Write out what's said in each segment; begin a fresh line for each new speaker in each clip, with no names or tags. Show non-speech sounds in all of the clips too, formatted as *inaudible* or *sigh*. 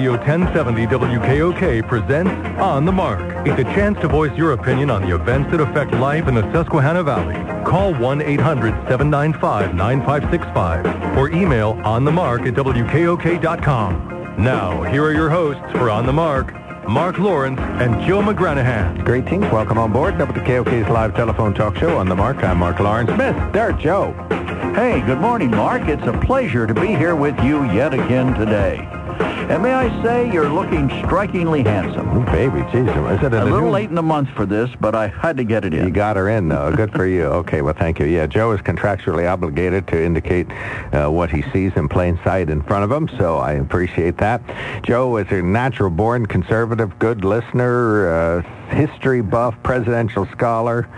Radio 1070 WKOK presents On the Mark. It's a chance to voice your opinion on the events that affect life in the Susquehanna Valley. Call 1-800-795-9565 or email onthemark at WKOK.com. Now, here are your hosts for On the Mark, Mark Lawrence and Joe McGranahan.
Greetings. Welcome on board WKOK's live telephone talk show on the Mark. I'm Mark Lawrence. Mr. Joe.
Hey, good morning, Mark. It's a pleasure to be here with you yet again today. And may I say, you're looking strikingly handsome.
Ooh, baby. Is it
A little
new-
late in the month for this, but I had to get it in.
You got her in, though. Good for you. Okay, well, thank you. Yeah, Joe is contractually obligated to indicate uh, what he sees in plain sight in front of him, so I appreciate that. Joe is a natural-born conservative, good listener, uh, history buff, presidential scholar,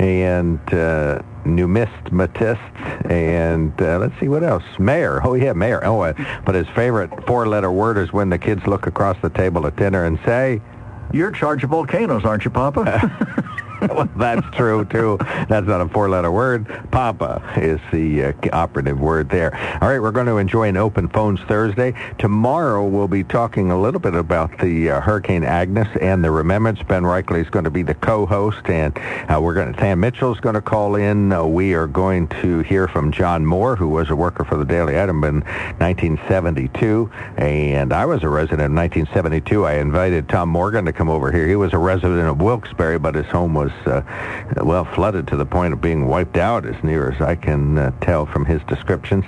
and uh, numismatist, and uh, let's see what else. Mayor. Oh, yeah, mayor. Oh, uh, but his favorite four-letter word is when the kids look across the table at dinner and say,
You're charge of volcanoes, aren't you, Papa? *laughs* *laughs*
well, that's true too. That's not a four-letter word. Papa is the uh, operative word there. All right, we're going to enjoy an open phones Thursday. Tomorrow we'll be talking a little bit about the uh, Hurricane Agnes and the Remembrance. Ben Reichley is going to be the co-host, and uh, we're going to. Sam Mitchell is going to call in. Uh, we are going to hear from John Moore, who was a worker for the Daily Item in 1972, and I was a resident in 1972. I invited Tom Morgan to come over here. He was a resident of Wilkes-Barre, but his home was uh, well flooded to the point of being wiped out, as near as I can uh, tell from his descriptions.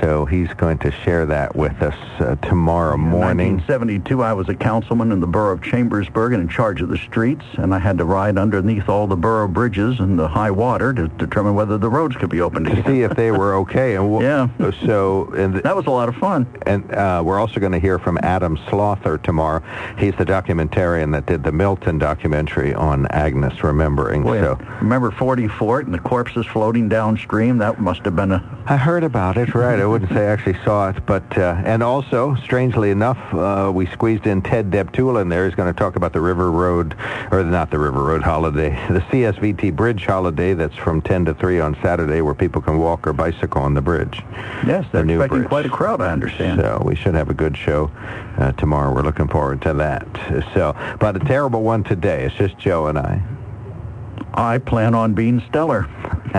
So he's going to share that with us uh, tomorrow morning.
In 1972, I was a councilman in the borough of Chambersburg and in charge of the streets, and I had to ride underneath all the borough bridges in the high water to determine whether the roads could be opened
To
again.
see if they were okay, and we'll,
Yeah.
So, and th-
That was a lot of fun.
And uh, we're also going to hear from Adam Slother tomorrow. He's the documentarian that did the Milton documentary on Agnes Remembering.
Boy,
so
remember Forty Fort and the corpses floating downstream? That must have been a...
I heard about it. Right, I wouldn't say I actually saw it, but uh, and also, strangely enough, uh, we squeezed in Ted Deptula in there. He's going to talk about the River Road, or not the River Road holiday, *laughs* the CSVT Bridge holiday. That's from 10 to 3 on Saturday, where people can walk or bicycle on the bridge.
Yes, they're
new
expecting
bridge.
quite a crowd, I understand.
So we should have a good show uh, tomorrow. We're looking forward to that. So, but a terrible one today. It's just Joe and I.
I plan on being stellar.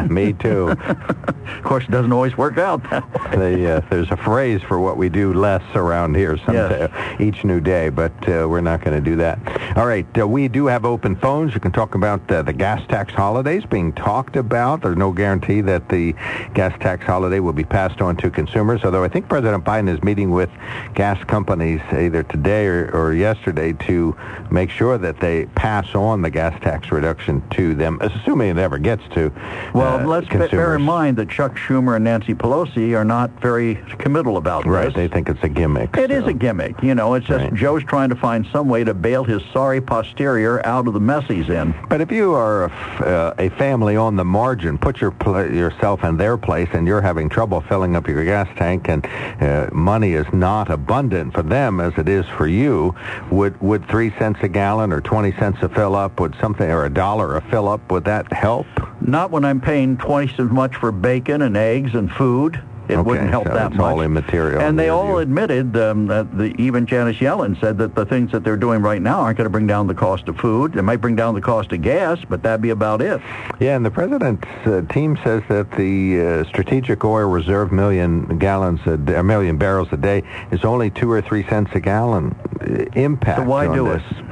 *laughs*
Me too.
Of course, it doesn't always work out *laughs*
the, uh, there's a phrase for what we do less around here some
Yes.
each new day, but uh, we're not going to do that. All right, uh, we do have open phones. You can talk about uh, the gas tax holidays being talked about. There's no guarantee that the gas tax holiday will be passed on to consumers, although I think President Biden is meeting with gas companies either today or, or yesterday to make sure that they pass on the gas tax reduction to them, assuming it ever gets to
Well,
uh,
let's be- bear in mind that Chuck Schumer and Nancy Pelosi are not very committal about
Right,
this.
they think it's a gimmick.
It is
so.
a gimmick. You know, it's just
Right.
Joe's trying to find some way to bail his sorry posterior out of the mess he's in.
But if you are a, f- uh, a family on the margin, put your pla yourself in their place, and you're having trouble filling up your gas tank, and uh, money is not abundant for them as it is for you, would would three cents a gallon or twenty cents a fill up, would something or a dollar a fill up, would that help?
Not when I'm paying twice as much for bacon and eggs and food. It
Okay,
wouldn't help
so
that
it's
much.
all immaterial
And they all admitted um, that the, even Janice Yellen said that the things that they're doing right now aren't going to bring down the cost of food. They might bring down the cost of gas, but that'd be about it.
Yeah, and the president's uh, team says that the uh, strategic oil reserve million gallons a, d- a million barrels a day is only two or three cents a gallon uh, impact.
So why
on
do
this.
it?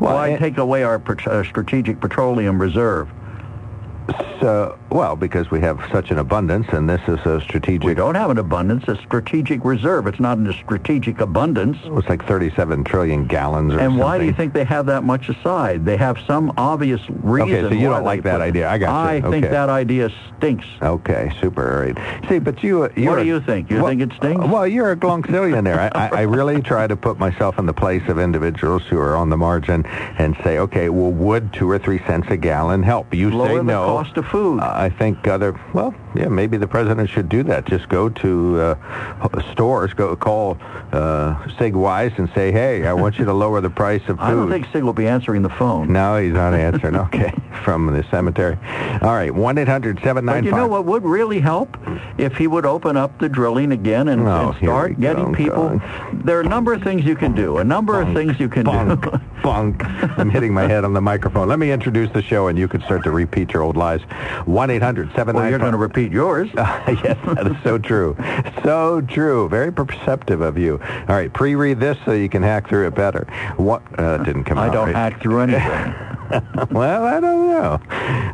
Well,
Why
and-
take away our pet- uh, strategic petroleum reserve?
So, well, because we have such an abundance, and this is a strategic.
We don't have an abundance, a strategic reserve. It's not a strategic abundance.
It's like 37 trillion gallons or something.
And why do you think they have that much aside? They have some obvious reason.
Okay, so you don't like that idea. I got you.
I think
Okay.
that idea stinks.
Okay, super. All right. See, but you... Uh, you're
do you think? You think it stinks?
Well, you're a glonkzillionaire. I, I, I really try to put myself in the place of individuals who are on the margin and say, okay, well, would two or three cents a gallon help? You
Lower
say
the
no.
cost of food.
I think other, well, yeah, maybe the president should do that. Just go to uh, stores, go call uh, Sig Weis and say, hey, I want you to lower the price of food. *laughs*
I don't think Sig will be answering the phone.
No, he's not answering. *laughs* Okay, from the cemetery. All right, one eight hundred seven nine
you know what would really help if he would open up the drilling again and,
Oh,
and start getting
go,
people. There are a number of things you can do. A number of things you can
Bunk,
do. *laughs*
bunk. I'm hitting my head on the microphone. Let me introduce the show, and you can start to repeat your old lies. One eight hundred seven
well,
nine
you're going to
five.
Repeat yours. *laughs*
yes, that is so true. So true. Very perceptive of you. All right, pre-read this so you can hack through it better. What uh, didn't come
I
out I
don't
right.
hack through anything. *laughs*
well, I don't know.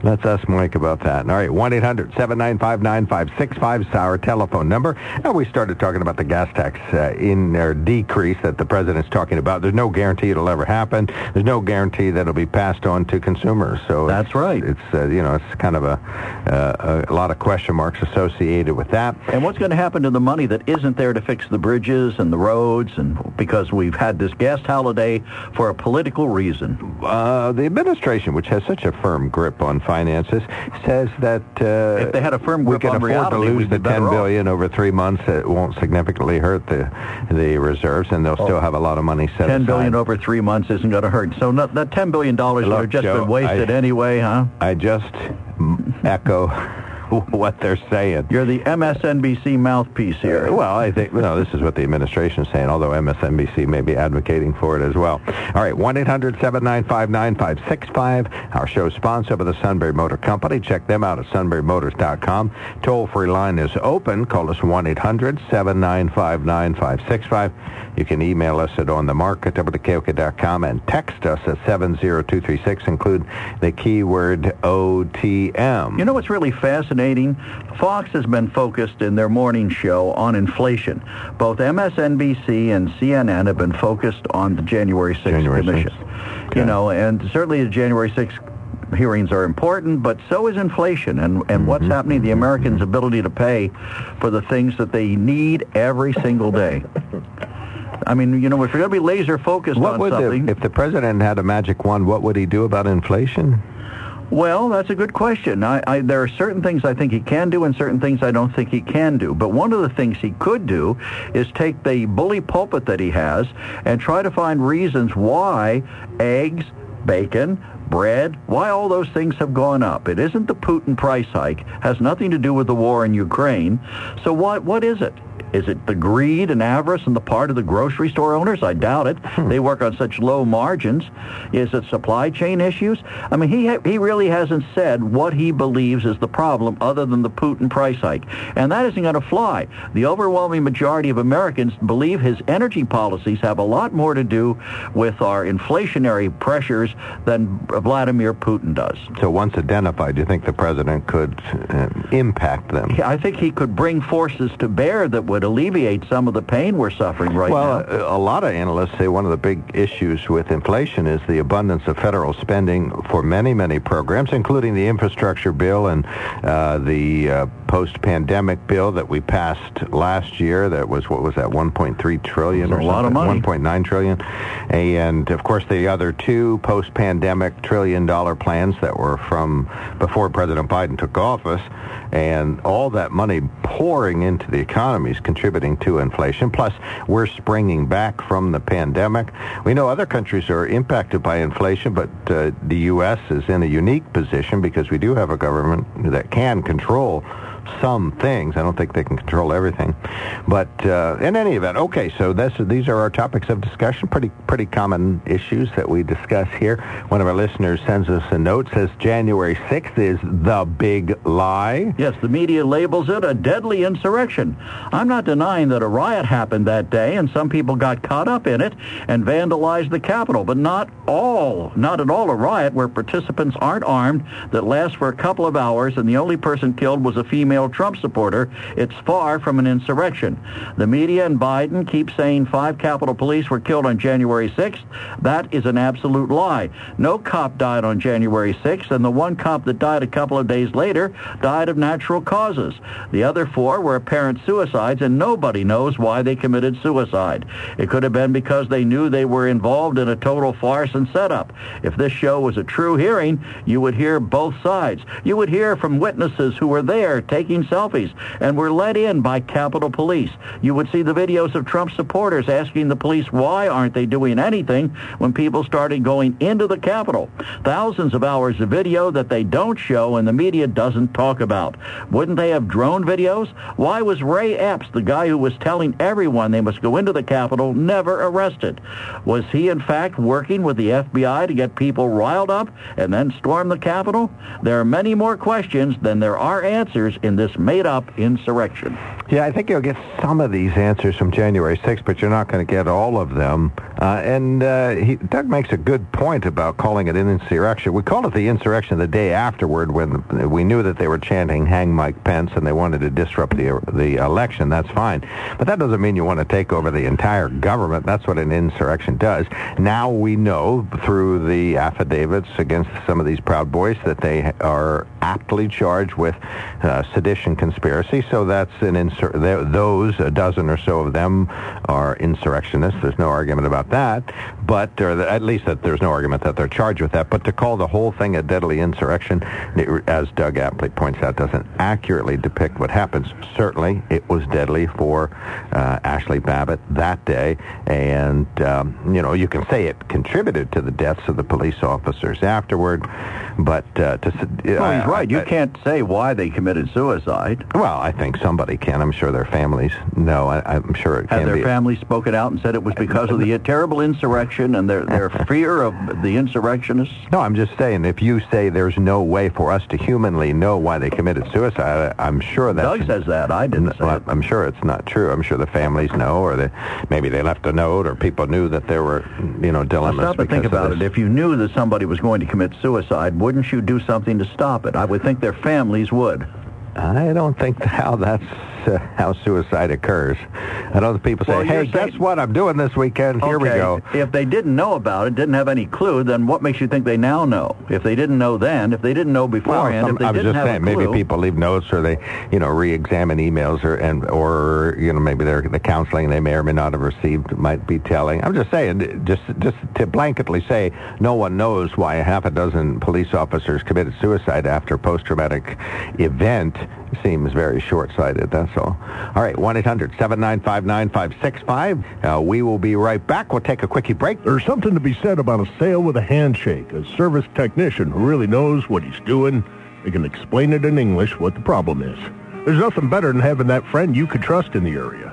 Let's ask Mike about that. All right, 1-800-795-9565 is our telephone number. And we started talking about the gas tax uh, in or decrease that the president's talking about. There's no guarantee it'll ever happen. There's no guarantee that it'll be passed on to consumers. So
That's
it's,
right.
It's uh, you know it's kind of a uh, a lot of question marks associated with that.
And what's going to happen to the money that isn't there to fix the bridges and the roads? And because we've had this gas holiday for a political reason.
Uh, the administration, which has such a firm grip on finances, says that uh,
If they had a firm
we
grip
can
on
afford
reality,
to lose the ten
off.
billion over three months. It won't significantly hurt the the reserves, and they'll still have a lot of money set
Oh. Ten
aside.
billion over three months isn't going to hurt. So not, that ten billion dollars would have just
Joe,
been wasted
I-
anyway, huh?
I just echo *laughs* what they're saying.
You're the MSNBC mouthpiece here.
Well, I think no. This is what the administration is saying. Although MSNBC may be advocating for it as well. All right, 1-800-795-9565. Our show's sponsored by the Sunbury Motor Company. Check them out at sunburymotors.com. Toll-free line is open. Call us one 800-795-9565. You can email us at onthemark and text us at 70236. Include the keyword OTM.
You know what's really fascinating? Fox has been focused in their morning show on inflation. Both MSNBC and CNN have been focused on the January 6th
January
commission.
6th.
You know, and certainly the January 6th hearings are important, but so is inflation and, and what's
Mm-hmm.
happening to the Americans' ability to pay for the things that they need every single day. I mean, you know, if you're going to be laser focused
What
on
would
something...
the, if the president had a magic wand? What would he do about inflation?
Well, that's a good question. I, I, there are certain things I think he can do and certain things I don't think he can do. But one of the things he could do is take the bully pulpit that he has and try to find reasons why eggs, bacon, bread, why all those things have gone up. It isn't the Putin price hike, has nothing to do with the war in Ukraine. So what, what is it? Is it the greed and avarice on the part of the grocery store owners? I doubt it. They work on such low margins. Is it supply chain issues? I mean, he ha- he really hasn't said what he believes is the problem other than the Putin price hike. And that isn't going to fly. The overwhelming majority of Americans believe his energy policies have a lot more to do with our inflationary pressures than Vladimir Putin does.
So once identified, do you think the president could uh, impact them?
I think he could bring forces to bear that would alleviate some of the pain we're suffering right
well,
now.
Well, a lot of analysts say one of the big issues with inflation is the abundance of federal spending for many, many programs, including the infrastructure bill and uh, the uh, post-pandemic bill that we passed last year. That was what was that, 1.3 trillion or
a lot of money,
1.9 trillion, and of course the other two post-pandemic trillion-dollar plans that were from before President Biden took office, and all that money pouring into the economy is contributing to inflation. Plus, we're springing back from the pandemic. We know other countries are impacted by inflation, but uh, the U.S. is in a unique position because we do have a government that can control some things. I don't think they can control everything. But uh, in any event, okay. So this, these are our topics of discussion. Pretty pretty common issues that we discuss here. One of our listeners sends us a note says January 6th is the big lie.
Yes, the media labels it a deadly insurrection. I'm not denying that a riot happened that day and some people got caught up in it and vandalized the Capitol, but not all, not at all a riot where participants aren't armed that lasts for a couple of hours and the only person killed was a female Trump supporter. It's far from an insurrection. The media and Biden keep saying five Capitol Police were killed on January 6th. That is an absolute lie. No cop died on January 6th, and the one cop that died a couple of days later died of natural causes. The other four were apparent suicides, and nobody knows why they committed suicide. It could have been because they knew they were involved in a total farce and setup. If this show was a true hearing, you would hear both sides. You would hear from witnesses who were there taking selfies and were let in by Capitol Police. You would see the videos of Trump supporters asking the police why aren't they doing anything when people started going into the Capitol. Thousands of hours of video that they don't show and the media doesn't talk about. Wouldn't they have drone videos? Why was Ray Epps, the guy who was telling everyone they must go into the Capitol, never arrested? Was he in fact working with the FBI to get people riled up and then storm the Capitol? There are many more questions than there are answers in this made-up insurrection.
Yeah, I think you'll get some of these answers from January 6th, but you're not going to get all of them. Uh, and uh, he, Doug makes a good point about calling it an insurrection. We called it the insurrection the day afterward when we knew that they were chanting "Hang Mike Pence" and they wanted to disrupt the the election. That's fine, but that doesn't mean you want to take over the entire government. That's what an insurrection does. Now we know through the affidavits against some of these Proud Boys that they are aptly charged with uh, sedition conspiracy. So that's an insur- those a dozen or so of them are insurrectionists. There's no argument about that. But or at least that there's no argument that they're charged with that. But to call the whole thing a deadly insurrection, as Doug aptly points out, doesn't accurately depict what happens. Certainly, it was deadly for uh, Ashli Babbitt that day, and um, you know you can say it contributed to the deaths of the police officers afterward. But uh, to
well, he's right. You can't say why they committed suicide.
Well, I think somebody can. I'm sure their families know. I, am sure it
Have
can
their
be.
families spoken out and said it was because of the *laughs* terrible insurrection and their, their *laughs* fear of the insurrectionists?
No, I'm just saying, if you say there's no way for us to humanly know why they committed suicide, I'm sure that...
Doug says that. I didn't say
well. I'm sure it's not true. I'm sure the families know, or they, maybe they left a note, or people knew that there were, you know, dilemmas.
Well, stop and think about it. If you knew that somebody was going to commit suicide, wouldn't you do something to stop it? I would think their families would.
I don't think *laughs* how that's uh, how suicide occurs. I know the people say,
Well,
"Hey, guess
saying-
what I'm doing this weekend? Here we go."
If they didn't know about it, didn't have any clue, then what makes you think they now know? If they didn't know then, if they didn't know
Well,
beforehand,
some-
if they
I was
didn't
just
have
saying,
clue,
maybe people leave notes or they, you know, re-examine emails or and or you know maybe the counseling they may or may not have received might be telling. I'm just saying, just just to blanketly say no one knows why a half a dozen police officers committed suicide after a post-traumatic event seems very short-sighted. That's all. All right, one 9565 Uh, we will be right back. We'll take a quickie break.
There's something to be said about a sale with a handshake, a service technician who really knows what he's doing. They can explain it in English what the problem is. There's nothing better than having that friend you could trust in the area.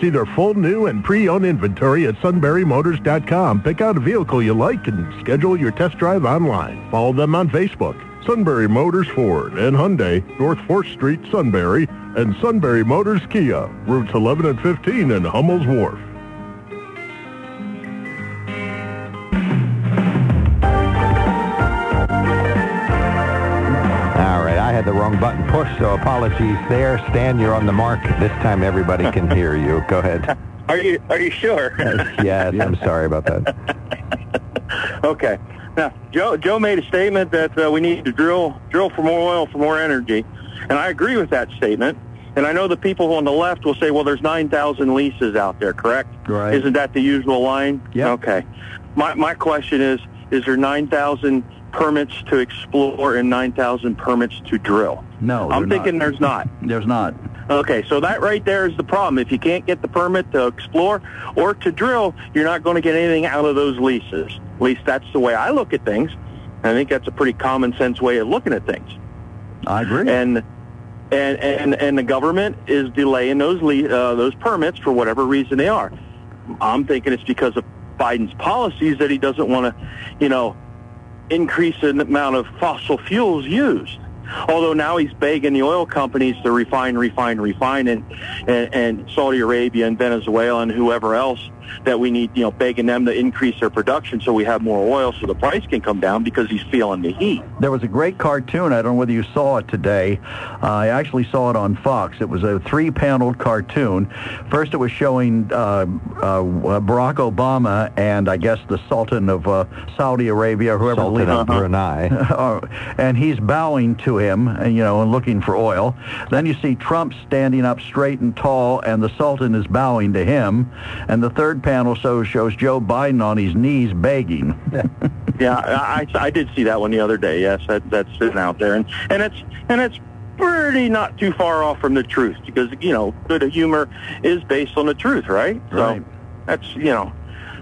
See their full new and pre-owned inventory at sunburymotors.com. Pick out a vehicle you like and schedule your test drive online. Follow them on Facebook. Sunbury Motors Ford and Hyundai, North 4th Street, Sunbury, and Sunbury Motors Kia, routes 11 and 15 in Hummel's Wharf.
Apologies there. Stan, you're on the mark. This time everybody can *laughs* hear you. Go ahead.
Are you are you sure?
yes, I'm sorry about that. *laughs*
okay. Now, Joe Joe made a statement that uh, we need to drill drill for more oil for more energy, and I agree with that statement. And I know the people on the left will say, well, there's 9,000 leases out there, correct?
Right.
Isn't that the usual line?
Yep.
Okay. My, my question is, is there 9,000 permits to explore and 9,000 permits to drill?
No,
I'm thinking
not.
there's not. *laughs*
There's not.
Okay, so that right there is the problem. If you can't get the permit to explore or to drill, you're not going to get anything out of those leases. At least that's the way I look at things. I think that's a pretty common sense way of looking at things.
I agree.
And and and and the government is delaying those le- uh, those permits for whatever reason they are. I'm thinking it's because of Biden's policies that he doesn't want to, you know, increase the amount of fossil fuels used. Although now he's begging the oil companies to refine, refine, refine, and, and, and Saudi Arabia and Venezuela and whoever else that we need, you know, begging them to increase their production so we have more oil so the price can come down because he's feeling the heat.
There was a great cartoon. I don't know whether you saw it today. Uh, I actually saw it on Fox. It was a three-paneled cartoon. First, it was showing uh, uh, Barack Obama and I guess the Sultan of uh, Saudi Arabia, whoever
Sultan
leads-
of Brunei. *laughs*
Uh, and he's bowing to him, and, you know, and looking for oil. Then you see Trump standing up straight and tall, and the Sultan is bowing to him. And the third panel so shows Joe Biden on his knees begging. *laughs*
Yeah, I, I I did see that one the other day. Yes, that that's sitting out there, and and it's and it's pretty not too far off from the truth because you know good humor is based on the truth, right?
Right.
So that's you know,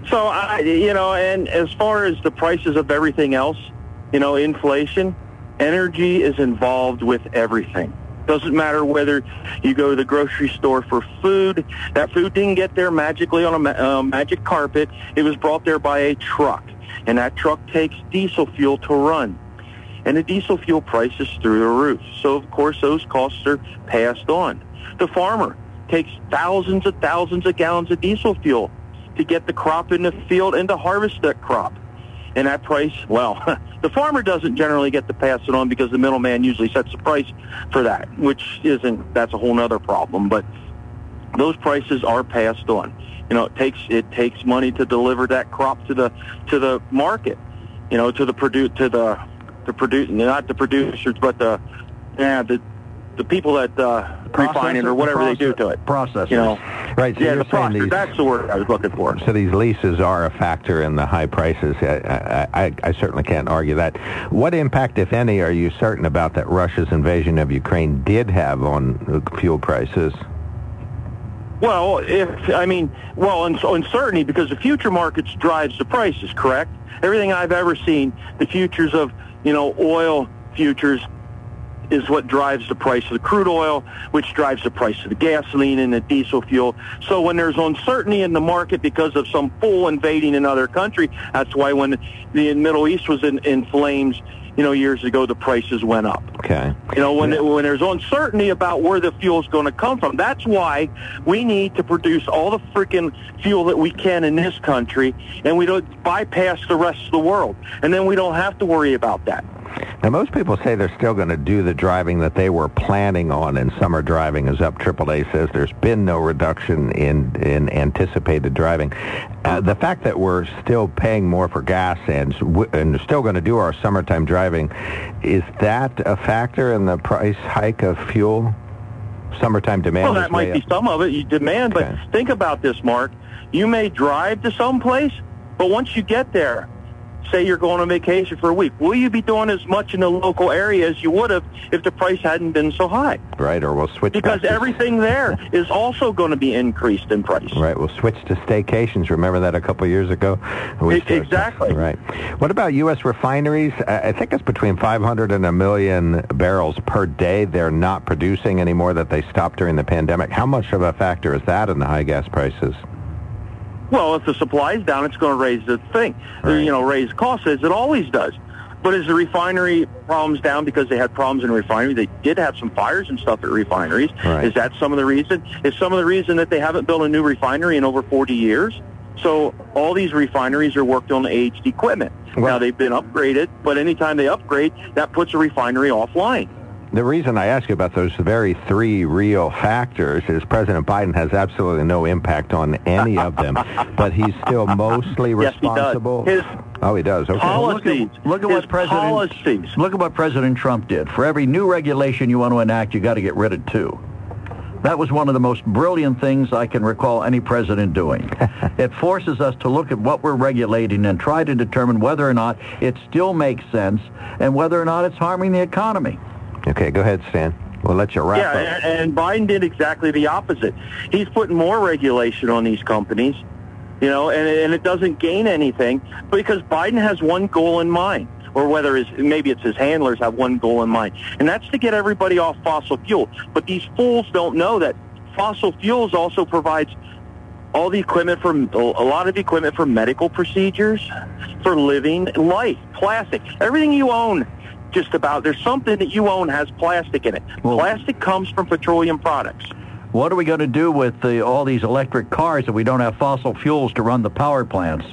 so I you know, and as far as the prices of everything else, you know, inflation, energy is involved with everything. Doesn't matter whether you go to the grocery store for food. That food didn't get there magically on a uh, magic carpet. It was brought there by a truck, and that truck takes diesel fuel to run. And the diesel fuel price is through the roof. So of course those costs are passed on. The farmer takes thousands and thousands of gallons of diesel fuel to get the crop in the field and to harvest that crop. And that price, well, *laughs* the farmer doesn't generally get to pass it on because the middleman usually sets the price for that, which isn't, that's a whole other problem. But those prices are passed on. You know, it takes, it takes money to deliver that crop to the, to the market, you know, to the produ- to the, the produce, not the producers, but the, yeah, the, the people that, uh, refine it or whatever they do to it.
Processors.
You know,
Right, so
yeah,
you're
the
saying
process.
these-
That's the word I was looking for.
So these leases are a factor in the high prices. I, I, I, certainly can't argue that. What impact, if any, are you certain about that Russia's invasion of Ukraine did have on fuel prices?
Well, if I mean, well, uncertainty because the future markets drives the prices. Correct. Everything I've ever seen, the futures of you know oil futures is what drives the price of the crude oil, which drives the price of the gasoline and the diesel fuel. So when there's uncertainty in the market because of some fool invading another country, that's why when the Middle East was in, in flames, you know, years ago, the prices went up.
Okay.
You know, when when there's uncertainty about where the fuel's going to come from, that's why we need to produce all the freaking fuel that we can in this country, and we don't bypass the rest of the world, and then we don't have to worry about that.
Now, most people say they're still going to do the driving that they were planning on, and summer driving is up. AAA says there's been no reduction in in anticipated driving. Uh, the fact that we're still paying more for gas and and still going to do our summertime driving, is that a factor in the price hike of fuel? Summertime demand.
Well, that might be some of it. You demand,
Okay.
but think about this, Mark. You may drive to some place, but once you get there, say you're going on vacation for a week, will you be doing as much in the local area as you would have if the price hadn't been so high?
right? Or we'll switch
Because
to-
everything there is also going to be increased in price.
Right, we'll switch to staycations. Remember that a couple of years ago? We
E- exactly.
Right. What about U.S. refineries? I I think it's between 500 and a million barrels per day. They're not producing anymore that they stopped during the pandemic. How much of a factor is that in the high gas prices?
Well, if the supply is down, it's going to raise the thing.
Right.
You know, raise costs as it always does. But is the refinery problems down because they had problems in refinery? They did have some fires and stuff at refineries.
Right.
Is that some of the reason? Is some of the reason that they haven't built a new refinery in over 40 years? So all these refineries are worked on aged equipment.
Well-
now they've been upgraded, but anytime they upgrade, that puts a refinery offline.
The reason I ask you about those very three real factors is President Biden has absolutely no impact on any of them, *laughs* but he's still mostly
Yes, he does.
responsible.
His
oh, he does. Okay.
policies.
Look at, look at what President
policies.
Look at what President Trump did. For every new regulation you want to enact, you got to get rid of two. That was one of the most brilliant things I can recall any president doing. *laughs* it forces us to look at what we're regulating and try to determine whether or not it still makes sense and whether or not it's harming the economy.
Okay, go ahead, Stan. We'll let you wrap
Yeah,
up.
and, and Biden did exactly the opposite. He's putting more regulation on these companies, you know, and, and it doesn't gain anything because Biden has one goal in mind, or whether his, maybe it's his handlers have one goal in mind, and that's to get everybody off fossil fuel. But these fools don't know that fossil fuels also provides all the equipment for a lot of equipment for medical procedures, for living life, plastic, everything you own. Just about there's something that you own has plastic in it.
Well-
plastic comes from petroleum products.
What are we going to do with the, all these electric cars if we don't have fossil fuels to run the power plants?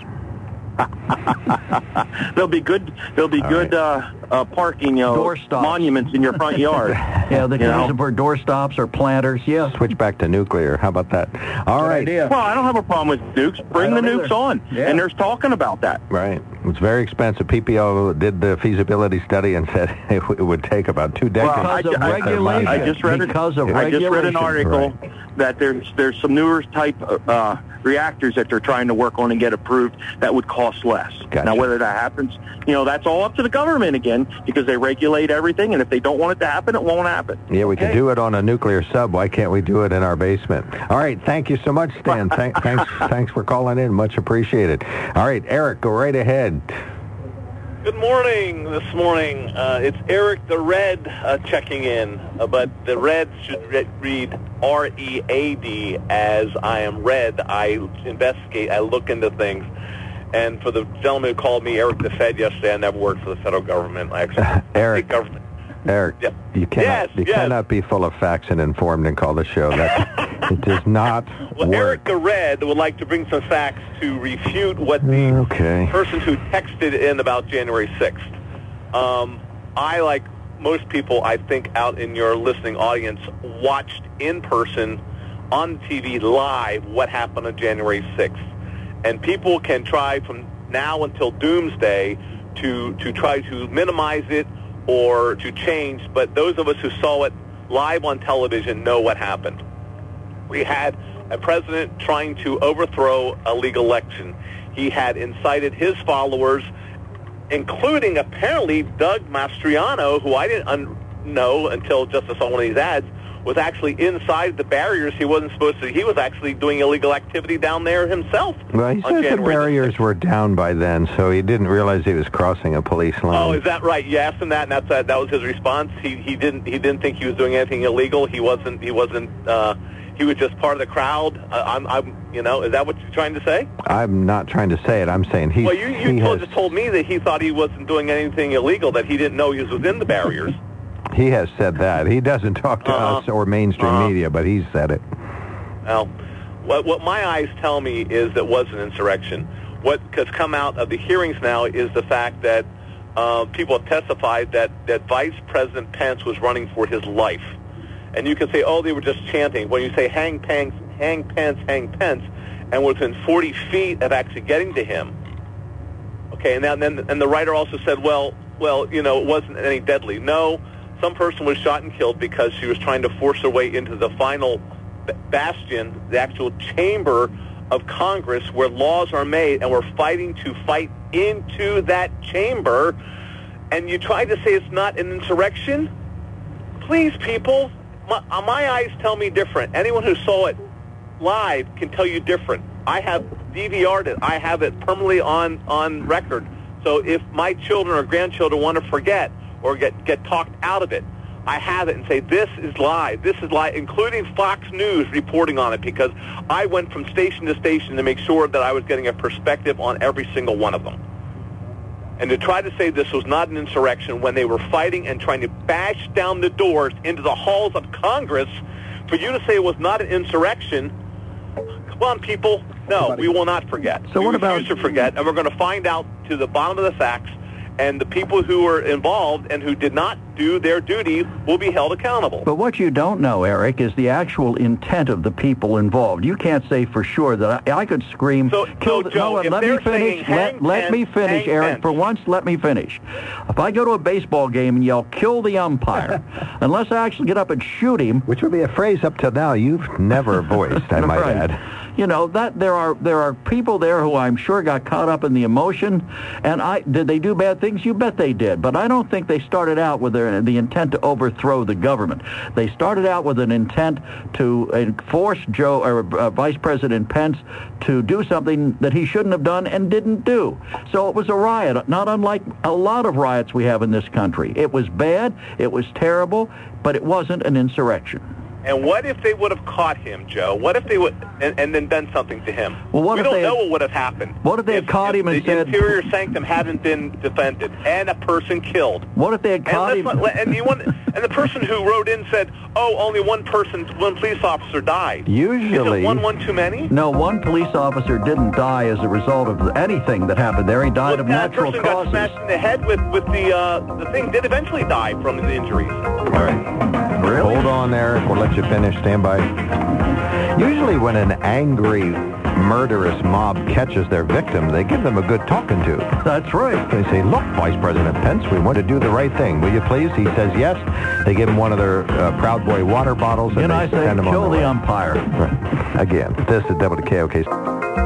*laughs*
There'll be good. There'll be
All
good uh, uh, parking, you know,
Door
monuments in your front yard. *laughs*
Yeah, they
You
can
know?
use them for doorstops or planters. Yes.
Switch back to nuclear. How about that? All right.
idea.
well, I don't have a problem with nukes. Bring the
don't
nukes
either.
on,
Yeah.
and there's talking about that.
Right. It's very expensive. PPO did the feasibility study and said *laughs* it, w- it would take about two decades.
Well, I
Because of
ju- I-
regulation.
I just read
because of
I just read an
regulation.
article that there's there's some newer type uh, reactors that they're trying to work on and get approved that would cost less.
Gotcha.
Now, whether that happens, you know, that's all up to the government again because they regulate everything, and if they don't want it to happen, it won't happen.
Yeah, we can do it on a nuclear sub. Why can't we do it in our basement? All right. Thank you so much, Stan. *laughs* Thank, thanks, thanks for calling in. Much appreciated. All right, Eric, go right ahead.
Good morning. This morning, uh, it's Eric the Red uh, checking in, uh, but the Red should re- read R E A D as I am red. I investigate. I look into things. And for the gentleman who called me Eric the Fed yesterday, I never worked for the federal government. I actually *laughs*
Eric.
government.
Eric,
Yeah.
you cannot
Yes,
you
yes.
cannot be full of facts and informed and call the show. That *laughs* it does not
Well,
work.
Eric the Red would like to bring some facts to refute what the
Okay.
person who texted in about January 6th. Um, I, like most people, I think, out in your listening audience, watched in person on TV live what happened on January 6th. And people can try from now until doomsday to, to try to minimize it or to change, but those of us who saw it live on television know what happened. We had a president trying to overthrow a legal election. He had incited his followers, including apparently Doug Mastriano, who I didn't un- know until just I saw one of these ads, was actually inside the barriers. He wasn't supposed to. He was actually doing illegal activity down there himself.
Well, he
on
said the
January
barriers were down by then, so he didn't realize he was crossing a police line.
Oh, is that right? You asked him that, and that's that. That was his response. He he didn't he didn't think he was doing anything illegal. He wasn't. He wasn't. Uh, he was just part of the crowd. Uh, I'm, I'm. You know, is that what you're trying to say?
I'm not trying to say it. I'm saying he.
Well, you you
he
told,
has,
just told me that he thought he wasn't doing anything illegal. That he didn't know he was within the barriers.
He has said that. He doesn't *laughs* talk to
Uh-huh.
us or mainstream
Uh-huh.
media, but he's said it.
Well, what what my eyes tell me is that was an insurrection. What has come out of the hearings now is the fact that uh, people have testified that that Vice President Pence was running for his life, and you can say, oh, they were just chanting. When you say hang Pence, hang Pence, hang Pence, and within 40 feet of actually getting to him. Okay, and then then- and the writer also said, well, well, you know, it wasn't any deadly. No, some person was shot and killed because she was trying to force her way into the final bastion, the actual chamber of Congress where laws are made, and we're fighting to fight into that chamber. And you try to say it's not an insurrection? Please, people, my, uh, my eyes tell me different. Anyone who saw it live can tell you different. I have DVR'd it. I have it permanently on, on record. So if my children or grandchildren want to forget or get, get talked out of it, I have it and say, this is live. This is live, including Fox News reporting on it because I went from station to station to make sure that I was getting a perspective on every single one of them. And to try to say this was not an insurrection when they were fighting and trying to bash down the doors into the halls of Congress, for you to say it was not an insurrection, come on, people. No, we will not forget.
So
we
what about-
refuse to forget, and we're going to find out to the bottom of the facts. And the people who were involved and who did not do their duty will be held accountable.
But what you don't know, Eric, is the actual intent of the people involved. You can't say for sure that I, I could scream,
So-
kill
so,
the,
Joe,
no, let me finish.
saying hang
Let, let me finish, Eric.
Pence.
For once, let me finish. If I go to a baseball game and yell, kill the umpire, *laughs* unless I actually get up and shoot him,
Which would be a phrase up to now you've never *laughs* voiced, I might
Right.
add.
You know that there are there are people there who I'm sure got caught up in the emotion, and I did they do bad things? You bet they did. But I don't think they started out with their, the intent to overthrow the government. They started out with an intent to force Joe or uh, Vice President Pence to do something that he shouldn't have done and didn't do. So it was a riot, not unlike a lot of riots we have in this country. It was bad, it was terrible, but it wasn't an insurrection.
And what if they would have caught him, Joe? What if they would, and, and then done something to him?
Well, what
we
if
don't
they
know
had-
what would have happened.
What if they had caught him and
the
said-
interior sanctum hadn't been defended and a person killed?
What if they had
And,
caught
let's
him?
let- and you want, and the person who wrote in said, "Oh, only one person, one police officer died."
Usually-
one one too many?
No, one police officer didn't die as a result of anything that happened there. He died of
that
natural
person got
causes.
smashed in the head with with the uh, the thing. Did eventually die from the injuries.
All right.
Really?
Hold on, Eric. We'll let you finish. Stand by. Usually when an angry, murderous mob catches their victim, they give them a good talking to.
That's right.
They say, look, Vice President Pence, we want to do the right thing. Will you please? He says yes. They give him one of their uh, Proud Boy water bottles and
And I say, kill the
way.
umpire.
Right. Again, this is WKOK.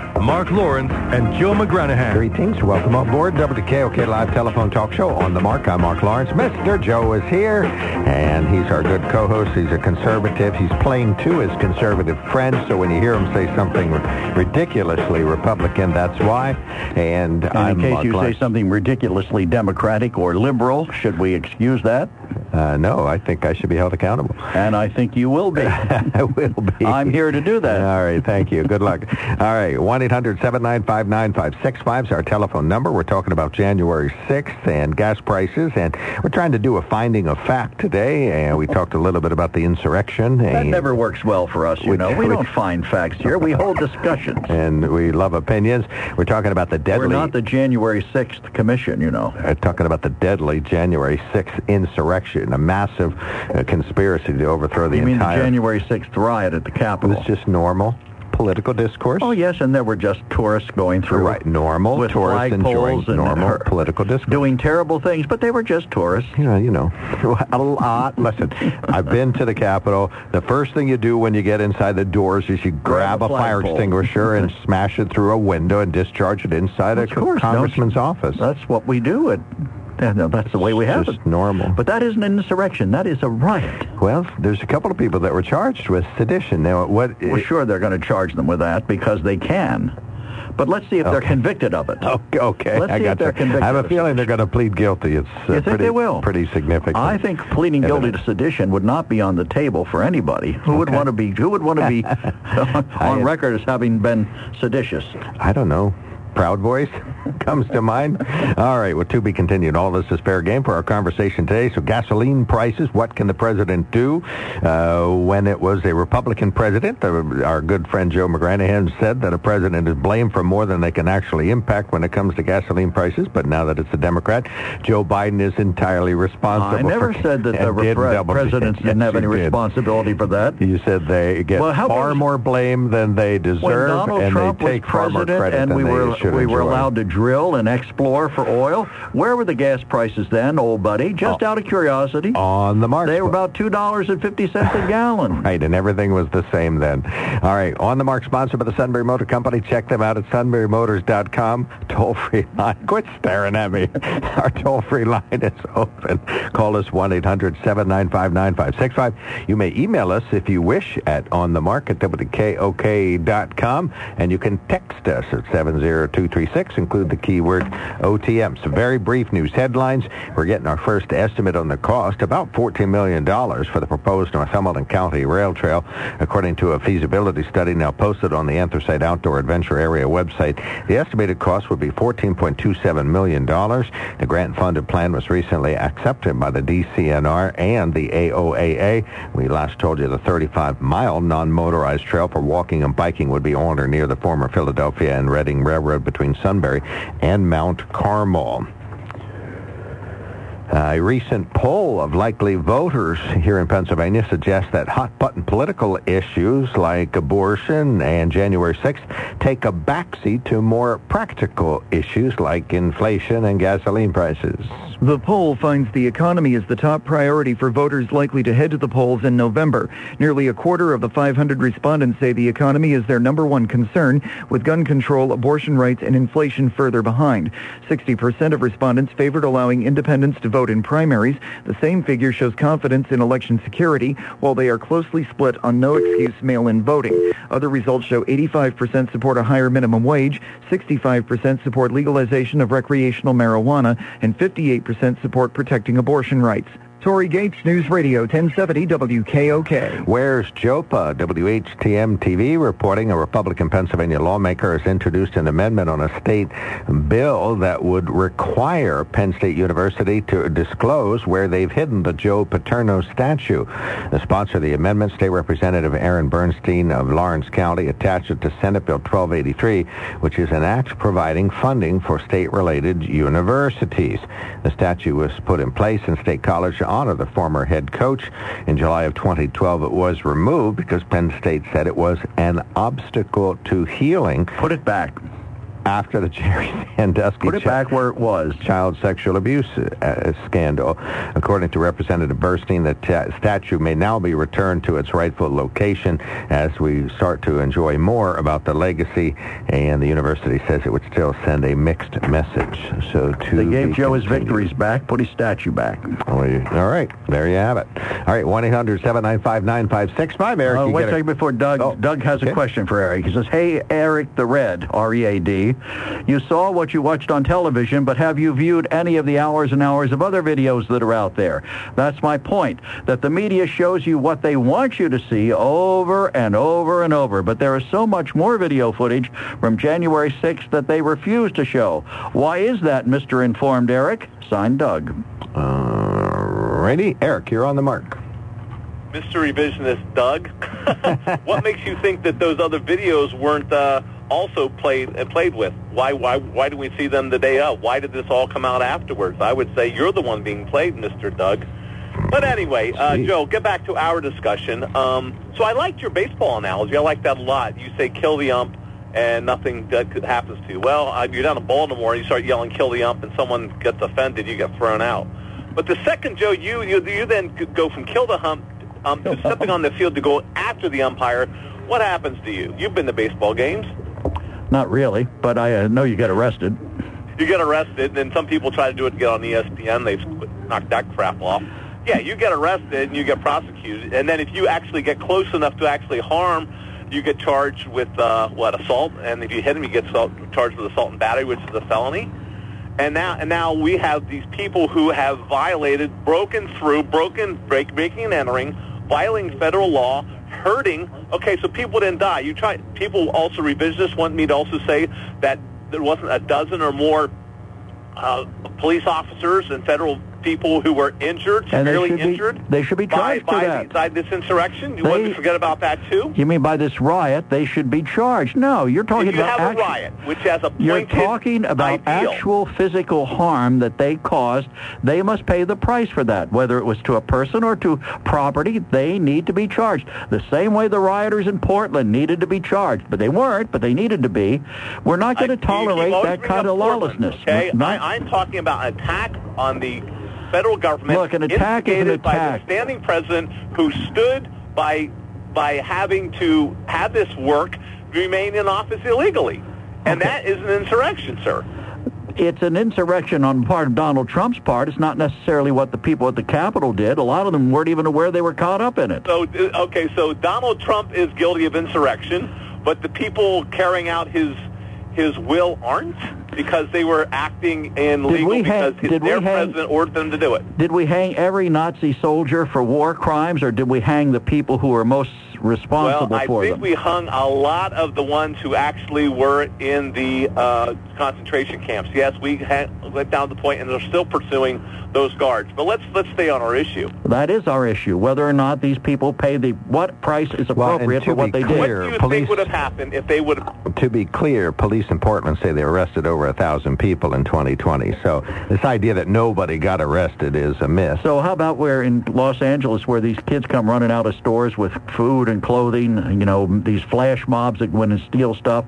Mark Lawrence and Joe McGranahan.
Greetings. Welcome aboard board WKOK Live Telephone Talk Show on the Mark. I'm Mark Lawrence. Mr. Joe is here, and he's our good co-host. He's a conservative. He's playing to his conservative friends, so when you hear him say something ridiculously Republican, that's why. And
And
I'm
in case
Mark
you say something ridiculously democratic or liberal, should we excuse that?
Uh, no, I think I should be held accountable.
And I think you will be. *laughs*
I will be.
I'm here to do that.
All right, thank you. Good luck. All right, 1-800-795-9565 is our telephone number. We're talking about January 6th and gas prices, and we're trying to do a finding of fact today, and we talked a little bit about the insurrection.
That never works well for us, you
We-
know. We
we-
don't find facts here. We hold discussions.
And we love opinions. We're talking about the deadly...
We're not the January 6th commission, you know.
uh, talking about the deadly January 6th insurrection, a massive uh, conspiracy to overthrow the
You mean the. January 6th riot at the Capitol?
was just normal political discourse.
Oh, yes, and there were just tourists going through.
Right, normal tourists enjoying normal political discourse.
doing terrible things, but they were just tourists.
you know, you *laughs* know, a lot. Listen, I've been to the Capitol. The first thing you do when you get inside the doors is you grab,
Grab a
a fire extinguisher and *laughs* smash it through a window and discharge it inside
Of
a
course,
congressman's office.
That's what we do. It, yeah, no, that's the way we have
just
it.
normal.
But that isn't an insurrection. That is a riot.
well, there's a couple of people that were charged with sedition. Now, what?
Well, sure, they're going to charge them with that because they can. But let's see if they're convicted of it. *laughs*
Okay, okay,
Let's
I
see
got
if they're
you.
convicted
I have a feeling they're going to plead guilty. It's uh,
You think
pretty,
they will?
pretty significant.
I think pleading guilty to sedition would not be on the table for anybody. Who would want to be? Who would want to be *laughs* *laughs* on
I-
record as having been seditious?
I don't know. Proud Boys *laughs* comes to mind. All right, well, to be continued. All this is fair game for our conversation today. So gasoline prices, what can the president do? Uh, when it was a Republican president, our good friend Joe McGranahan said that a president is blamed for more than they can actually impact when it comes to gasoline prices. But now that it's a Democrat, Joe Biden is entirely responsible.
I never
for,
said that the
and did
presidents didn't
Yes,
have any
did.
responsibility for that.
You said they get
Well,
far
about-
more blame than they deserve, and
Trump
they take far more credit
and
than
we
they
were
should
we were allowed to drill and explore for oil, where were the gas prices then, old buddy? Just
Oh.
out of curiosity.
on the mark.
They were about two dollars and fifty cents a gallon. *laughs*
Right, and everything was the same then. All right, on the mark, sponsored by the Sunbury Motor Company. Check them out at sunburymotors.com. Toll-free *laughs* line. Quit staring at me. *laughs* Our toll-free line is open. Call us 1-800-795-9565. You may email us if you wish at onthemark at wkok.com, and you can text us at 236. Include the keyword OTM. Some very brief news headlines. We're getting our first estimate on the cost, about $14 million for the proposed Northumberland County Rail Trail, according to a feasibility study now posted on the Anthracite Outdoor Adventure Area website. The estimated cost would be $14.27 million. The grant-funded plan was recently accepted by the DCNR and the AOAA. We last told you the 35-mile non-motorized trail for walking and biking would be on or near the former Philadelphia and Reading Railroad between Sunbury and Mount Carmel. A recent poll of likely voters here in Pennsylvania suggests that hot-button political issues like abortion and January 6th take a backseat to more practical issues like inflation and gasoline prices.
The poll finds the economy is the top priority for voters likely to head to the polls in November. Nearly a quarter of the 500 respondents say the economy is their number one concern, with gun control, abortion rights, and inflation further behind. 60% of respondents favored allowing independents to vote in primaries. The same figure shows confidence in election security, while they are closely split on no-excuse mail-in voting. Other results show 85% support a higher minimum wage, 65% support legalization of recreational marijuana, and 58% support protecting abortion rights. Tory Gates, News Radio 1070 WKOK.
Where's JoePa? WHTM TV reporting a Republican Pennsylvania lawmaker has introduced an amendment on a state bill that would require Penn State University to disclose where they've hidden the Joe Paterno statue. The sponsor of the amendment, State Representative Aaron Bernstine of Lawrence County, attached it to Senate Bill 1283, which is an act providing funding for state-related universities. The statue was put in place in State College honor the former head coach. In July of 2012, it was removed because Penn State said it was an obstacle to healing.
Put it back.
After the Jerry *laughs* Sandusky
Put it back where it was.
child sexual abuse uh, scandal. According to Representative Bernstine, the ta- statue may now be returned to its rightful location as we start to enjoy more about the legacy, and the university says it would still send a mixed message. So to
They gave Joe his victories back, put his statue back.
All right, there you have it. All right, 1-800-795-9565. Eric,
Uh, wait a second before Doug.
Oh,
Doug has
okay.
a question for Eric. He says, "Hey, Eric the Red, You saw what you watched on television, but have you viewed any of the hours and hours of other videos that are out there? That's my point. That the media shows you what they want you to see over and over and over, but there is so much more video footage from January 6th that they refuse to show. Why is that, Mr. Informed Eric? Signed, Doug.
Uh, righty, Eric, you're on the mark.
Mr. Revisionist Doug, *laughs* what makes you think that those other videos weren't uh, also played uh, played with? Why why why do we see them the day of? Why did this all come out afterwards? I would say you're the one being played, Mr. Doug. But anyway, uh, Joe, get back to our discussion. Um, so I liked your baseball analogy. I like that a lot. You say kill the ump and nothing that could happens to you. Well, uh, you're down in Baltimore, and you start yelling kill the ump and someone gets offended, you get thrown out. But the second, Joe, you you, you then go from kill the hump um, to stepping on the field to go after the umpire. What happens to you? You've been to baseball games.
Not really, but I uh, know you get arrested.
You get arrested, and some people try to do it to get on ESPN. They've knocked that crap off. Yeah, you get arrested and you get prosecuted, and then if you actually get close enough to actually harm, you get charged with uh, what assault, and if you hit him, you get assault, charged with assault and battery, which is a felony. And now, and now we have these people who have violated, broken through, broken, break, breaking and entering, violating federal law, hurting. Okay, so people didn't die. You try. People also revisionists want me to also say that there wasn't a dozen or more uh, police officers and federal people who were injured,
And they
severely
be-
injured.
they should be
by,
charged for
by,
that.
by this insurrection. You want to forget about that too?
You mean by this riot, they should be charged? No, you're talking
you
about
a riot, which has a
You're talking about
ideal.
actual physical harm that they caused. They must pay the price for that, whether it was to a person or to property. They need to be charged. The same way the rioters in Portland needed to be charged, but they weren't, but they needed to be. We're not going to tolerate that kind of
Portland,
lawlessness.
Okay,
Not-
I, I'm talking about an attack on the federal government.
Look, an attack is an
instigated by
attack.
the standing president who stood by by having to have this work remain in office illegally, and
Okay.
that is an insurrection, sir.
it's an insurrection on the part of Donald Trump's part. It's not necessarily what the people at the Capitol did. A lot of them weren't even aware they were caught up in it.
So uh, okay, so Donald Trump is guilty of insurrection, but the people carrying out his his will aren't because they were acting illegal
we
because
ha-
his,
did we
their
hang-
president ordered them to do it.
Did we hang every Nazi soldier for war crimes, or did we hang the people who were most responsible
Well, I think we hung a lot of the ones who actually were in the uh, concentration camps. Yes, we ha- went down to the point, and they're still pursuing those guards. But let's let's stay on our issue.
That is our issue, whether or not these people pay the what price is appropriate
to
for what they
clear-
did.
What do you
police-
think would have happened if they would have?
To be clear, police in Portland say they arrested over a thousand people in 2020. So this idea that nobody got arrested is a myth.
So how about where in Los Angeles, where these kids come running out of stores with food and clothing, you know, these flash mobs that go in and steal stuff,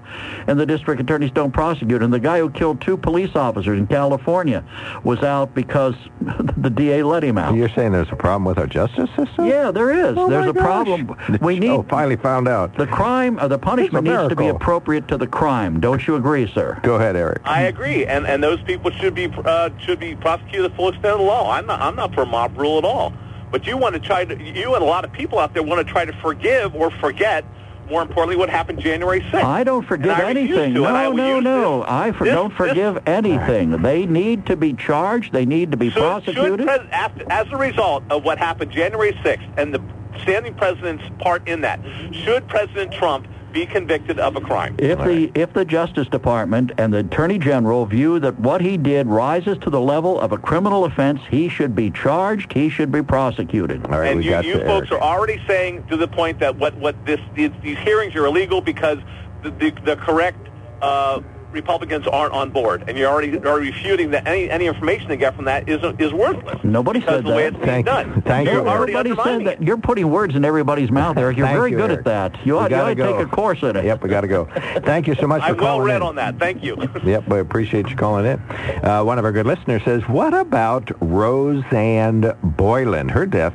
and the district attorneys don't prosecute. And the guy who killed two police officers in California was out because *laughs* the DA let him out.
You're saying there's a problem with our justice system?
Yeah, there is.
Oh
There's
my
a
gosh.
problem. *laughs* We *laughs* need
Oh, finally found out.
the crime or the punishment needs to be appropriate to the crime. Don't you agree, sir?
Go ahead, Eric.
I agree, and and those people should be uh, should be prosecuted to the full extent of the law. I'm not I'm not for mob rule at all. But you want to try to you and a lot of people out there want to try to forgive or forget. More importantly, what happened January 6th.
I don't forgive
I
anything.
and I
No, no, no. I for,
this-
don't
this-
forgive anything. They need to be charged. They need to be
should
prosecuted.
pres- after, as a result of what happened January 6th and the standing president's part in that, mm-hmm. should President Trump be convicted of a crime?
If the if the Justice Department and the Attorney General view that what he did rises to the level of a criminal offense, he should be charged. He should be prosecuted.
All right,
and
we
you,
got
you
to
folks
Eric.
are already saying to the point that what, what this these, these hearings are illegal because the, the, the correct uh, Republicans aren't on board, and you're already are refuting that any any information they get from that is is worthless.
Nobody
because
said
of the way
that.
it's being
Thank you.
done.
Thank
you're
you,
already
said
undermining
that.
it.
You're putting words in everybody's mouth, Eric. You're very
you,
good
Eric.
at that. You ought, you
gotta
ought to
go.
take a course in it.
Yep, we got to go. Thank you so much *laughs* for
I'm well read
in.
on that. Thank you. *laughs*
Yep, we appreciate you calling in. Uh, one of our good listeners says, what about Rosanne Boyland? Her death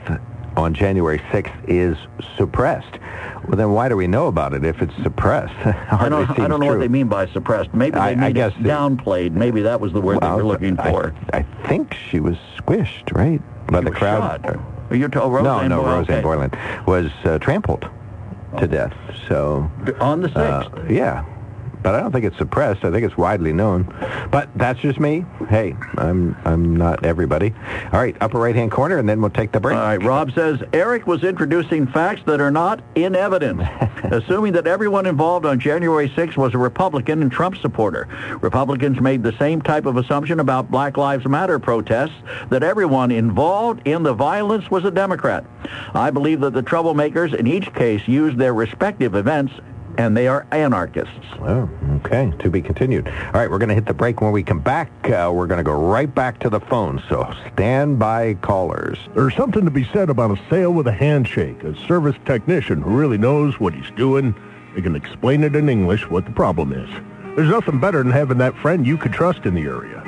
on January 6th is suppressed. Well, then why do we know about it if it's suppressed? *laughs*
I don't, I don't know
true.
what they mean by suppressed. Maybe they
I- I guess the-
downplayed. Maybe that was the word they
Well,
were looking for.
I, think she was squished, right? By the
was
crowd.
shot. Are you to, oh,
no, no,
Boyle?
Rosanne
Okay.
Boyland was uh, trampled to death. So,
On the 6th.
uh, yeah. But I don't think it's suppressed. I think it's widely known. But that's just me. Hey, I'm I'm not everybody. All right, upper right-hand corner, and then we'll take the break.
All right, Rob says Eric was introducing facts that are not in evidence, *laughs* assuming that everyone involved on January 6th was a Republican and Trump supporter. Republicans made the same type of assumption about Black Lives Matter protests, that everyone involved in the violence was a Democrat. I believe that the troublemakers in each case used their respective events and they are anarchists.
Oh, okay. To be continued. All right, we're going to hit the break. When we come back, uh, we're going to go right back to the phone. So stand by, callers.
There's something to be said about a sale with a handshake, a service technician who really knows what he's doing. They can explain it in English what the problem is. There's nothing better than having that friend you could trust in the area.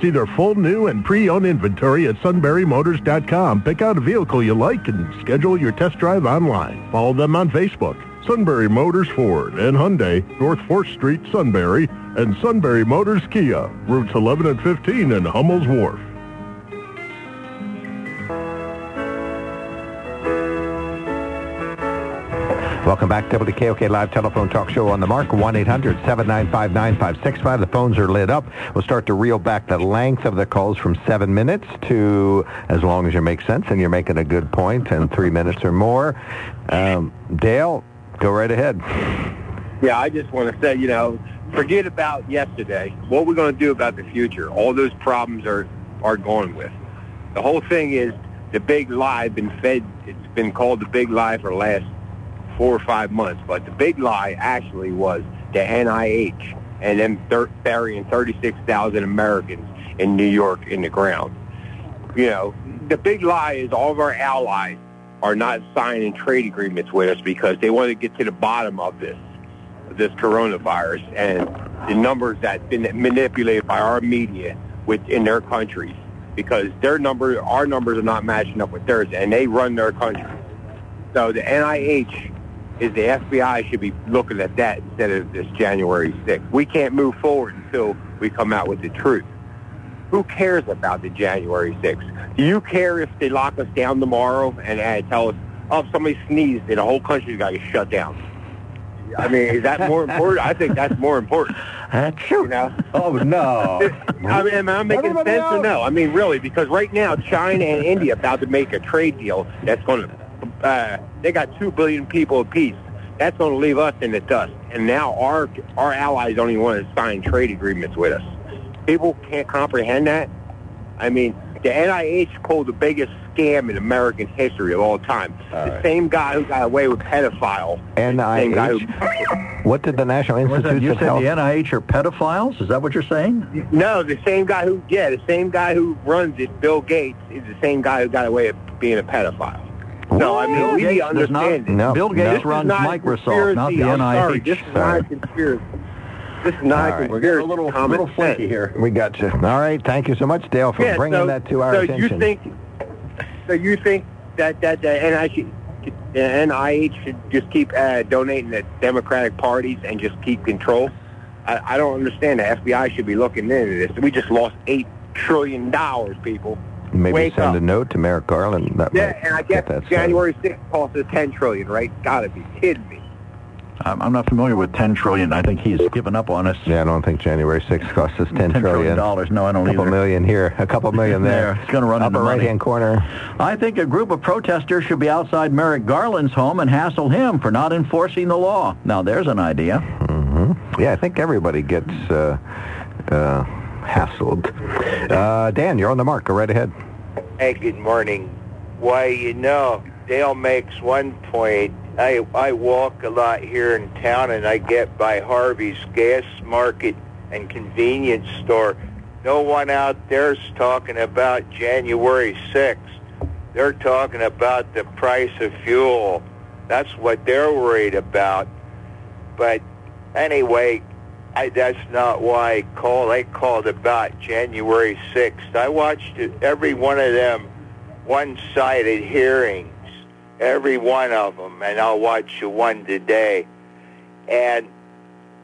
See their full new and pre-owned inventory at sunburymotors.com. Pick out a vehicle you like and schedule your test drive online. Follow them on Facebook. Sunbury Motors Ford and Hyundai, North 4th Street, Sunbury, and Sunbury Motors Kia, routes 11 and 15 in Hummel's Wharf.
Welcome back to WKOK Live Telephone Talk Show on the Mark, 1-800-795-9565. The phones are lit up. We'll start to reel back the length of the calls from seven minutes to as long as you make sense and you're making a good point, and three minutes or more. Um, Dale, go right ahead.
Yeah, I just want to say, you know, forget about yesterday. What we're going to do about the future. All those problems are are gone with. The whole thing is the big lie been fed. It's been called the big lie for the last four or five months, but the big lie actually was the NIH and them thir- burying 36,000 Americans in New York in the ground. You know, the big lie is all of our allies are not signing trade agreements with us because they want to get to the bottom of this this coronavirus and the numbers that have been manipulated by our media within their countries. because their numbers, our numbers are not matching up with theirs, and they run their country. So the NIH is the FBI should be looking at that instead of this January 6th. We can't move forward until we come out with the truth. Who cares about the January 6th? Do you care if they lock us down tomorrow and uh, tell us, oh, somebody sneezed and the whole country's got to get shut down? I mean, is that more important? I think that's more important. *laughs*
That's true.
You know?
Oh, no. *laughs*
I mean, am I making
Everybody
sense or no? I mean, really, because right now China and India about to make a trade deal that's going to. Uh, they got two billion people apiece. That's going to leave us in the dust. And now our our allies don't even want to sign trade agreements with us. People can't comprehend that. I mean, the NIH pulled the biggest scam in American history of all time. the same guy who got away with pedophile. Same guy who,
NIH. What did the National
Was that,
Institutes
you
of
said
Health...
the NIH are pedophiles? Is that what you're saying?
No, the same guy who, yeah, the same guy who runs it, Bill Gates, is the same guy who got away with being a pedophile. No, I mean,
Bill
we
Gates
to
does not-
understand it.
No,
Bill. Gates
This is
runs
not
Microsoft, not the
conspiracy. I'm Sorry,
NIH.
this is not a conspiracy. This is not
right.
conspiracy.
We're getting a little,
Common
little
sense.
here.
We got you. All right. Thank you so much, Dale, for
Yeah,
bringing
so,
that to our
so
attention.
you think, so you think that that the NIH, the NIH should just keep uh, donating to Democratic parties and just keep control? I, I don't understand. The FBI should be looking into this. We just lost eight trillion dollars, people.
Maybe
wake
send
up.
a note to Merrick Garland. That
Yeah, and I
get
guess
that.
January 6th cost us 10 trillion, right? Gotta be kidding me.
I'm, I'm not familiar with 10 trillion. I think he's given up on us.
Yeah, I don't think January 6th cost us 10
10
trillion.
dollars. No, I don't
A couple
either.
million here, a couple million there.
There. It's gonna run
Upper
into money.
right-hand corner.
I think a group of protesters should be outside Merrick Garland's home and hassle him for not enforcing the law. Now, there's an idea.
hmm Yeah, I think everybody gets uh, uh, hassled. Uh, Dan, you're on the mark. Go right ahead.
Hey, good morning. Why, you know, Dale makes one point. I I walk a lot here in town, and I get by Harvey's Gas Market and convenience store. No one out there's talking about January 6th. They're talking about the price of fuel. That's what they're worried about. But anyway, I, that's not why I called. I called about January 6th. I watched every one of them one-sided hearings, every one of them, and I'll watch the one today. And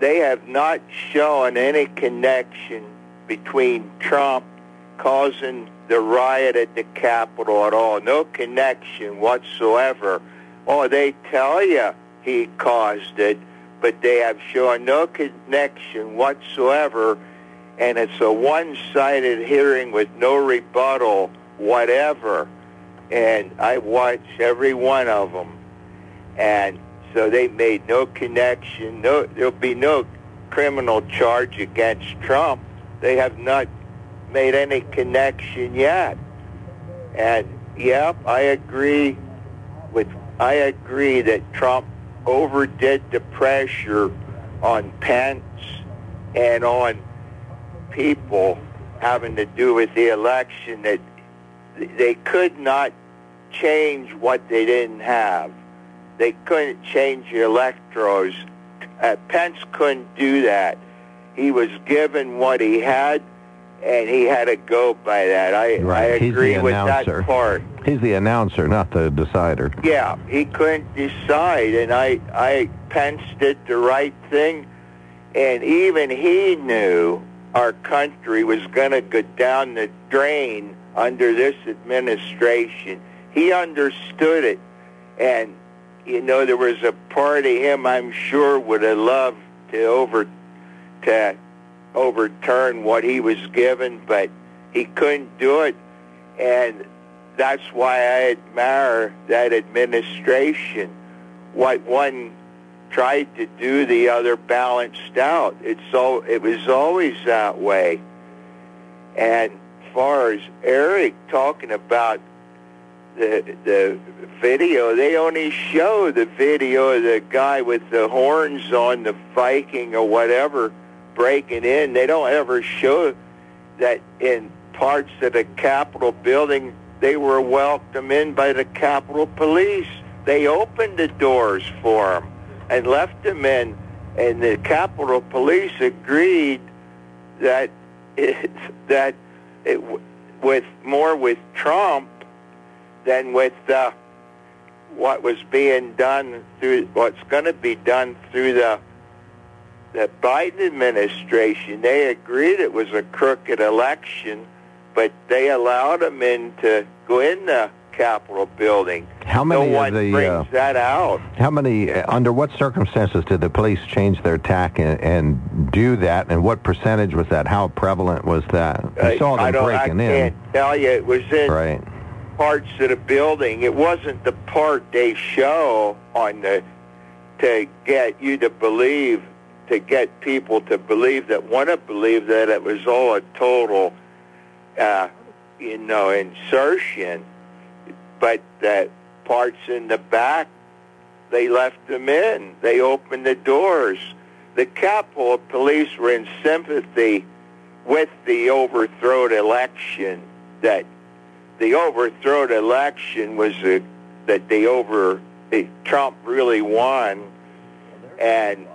they have not shown any connection between Trump causing the riot at the Capitol at all. No connection whatsoever. Oh, they tell you he caused it, but they have shown no connection whatsoever, and it's a one-sided hearing with no rebuttal, whatever. And I watched every one of them, and so they made no connection. No, there'll be no criminal charge against Trump. They have not made any connection yet. And yep, I agree with I agree that Trump overdid the pressure on Pence and on people having to do with the election that they could not change what they didn't have. They couldn't change the electors. Uh, Pence couldn't do that. He was given what he had, and he had to go by that. I,
Right.
I agree with
announcer.
that part.
He's the announcer, not the decider.
Yeah, he couldn't decide, and I, I Pence did the right thing, and even he knew our country was going to go down the drain under this administration. He understood it, and you know there was a part of him I'm sure would have loved to over to overturn what he was given, but he couldn't do it, and that's why I admire that administration. What one tried to do, the other balanced out. It's so it was always that way. And as far as Eric talking about the the video, they only show the video of the guy with the horns on the Viking or whatever breaking in. They don't ever show that in parts of the Capitol building they were welcomed in by the Capitol Police. They opened the doors for them and left them in, and the Capitol Police agreed that it, *laughs* that it, with more with Trump than with uh, what was being done through what's going to be done through the the Biden administration. They agreed it was a crooked election, but they allowed him in to go in the Capitol building.
How many
no
of the,
brings
uh,
that out.
How many, uh, under what circumstances did the police change their tack and, and do that, and what percentage was that? How prevalent was that? You saw
I
them.
I
breaking in.
can't tell you. It was in
Right.
parts of the building. It wasn't the part they show on the to get you to believe, to get people to believe that want to believe that it was all a total, uh, you know, insertion. But that parts in the back, they left them in. They opened the doors. The Capitol Police were in sympathy with the overthrown election that the overthrown election was a, that they over eh, Trump really won, and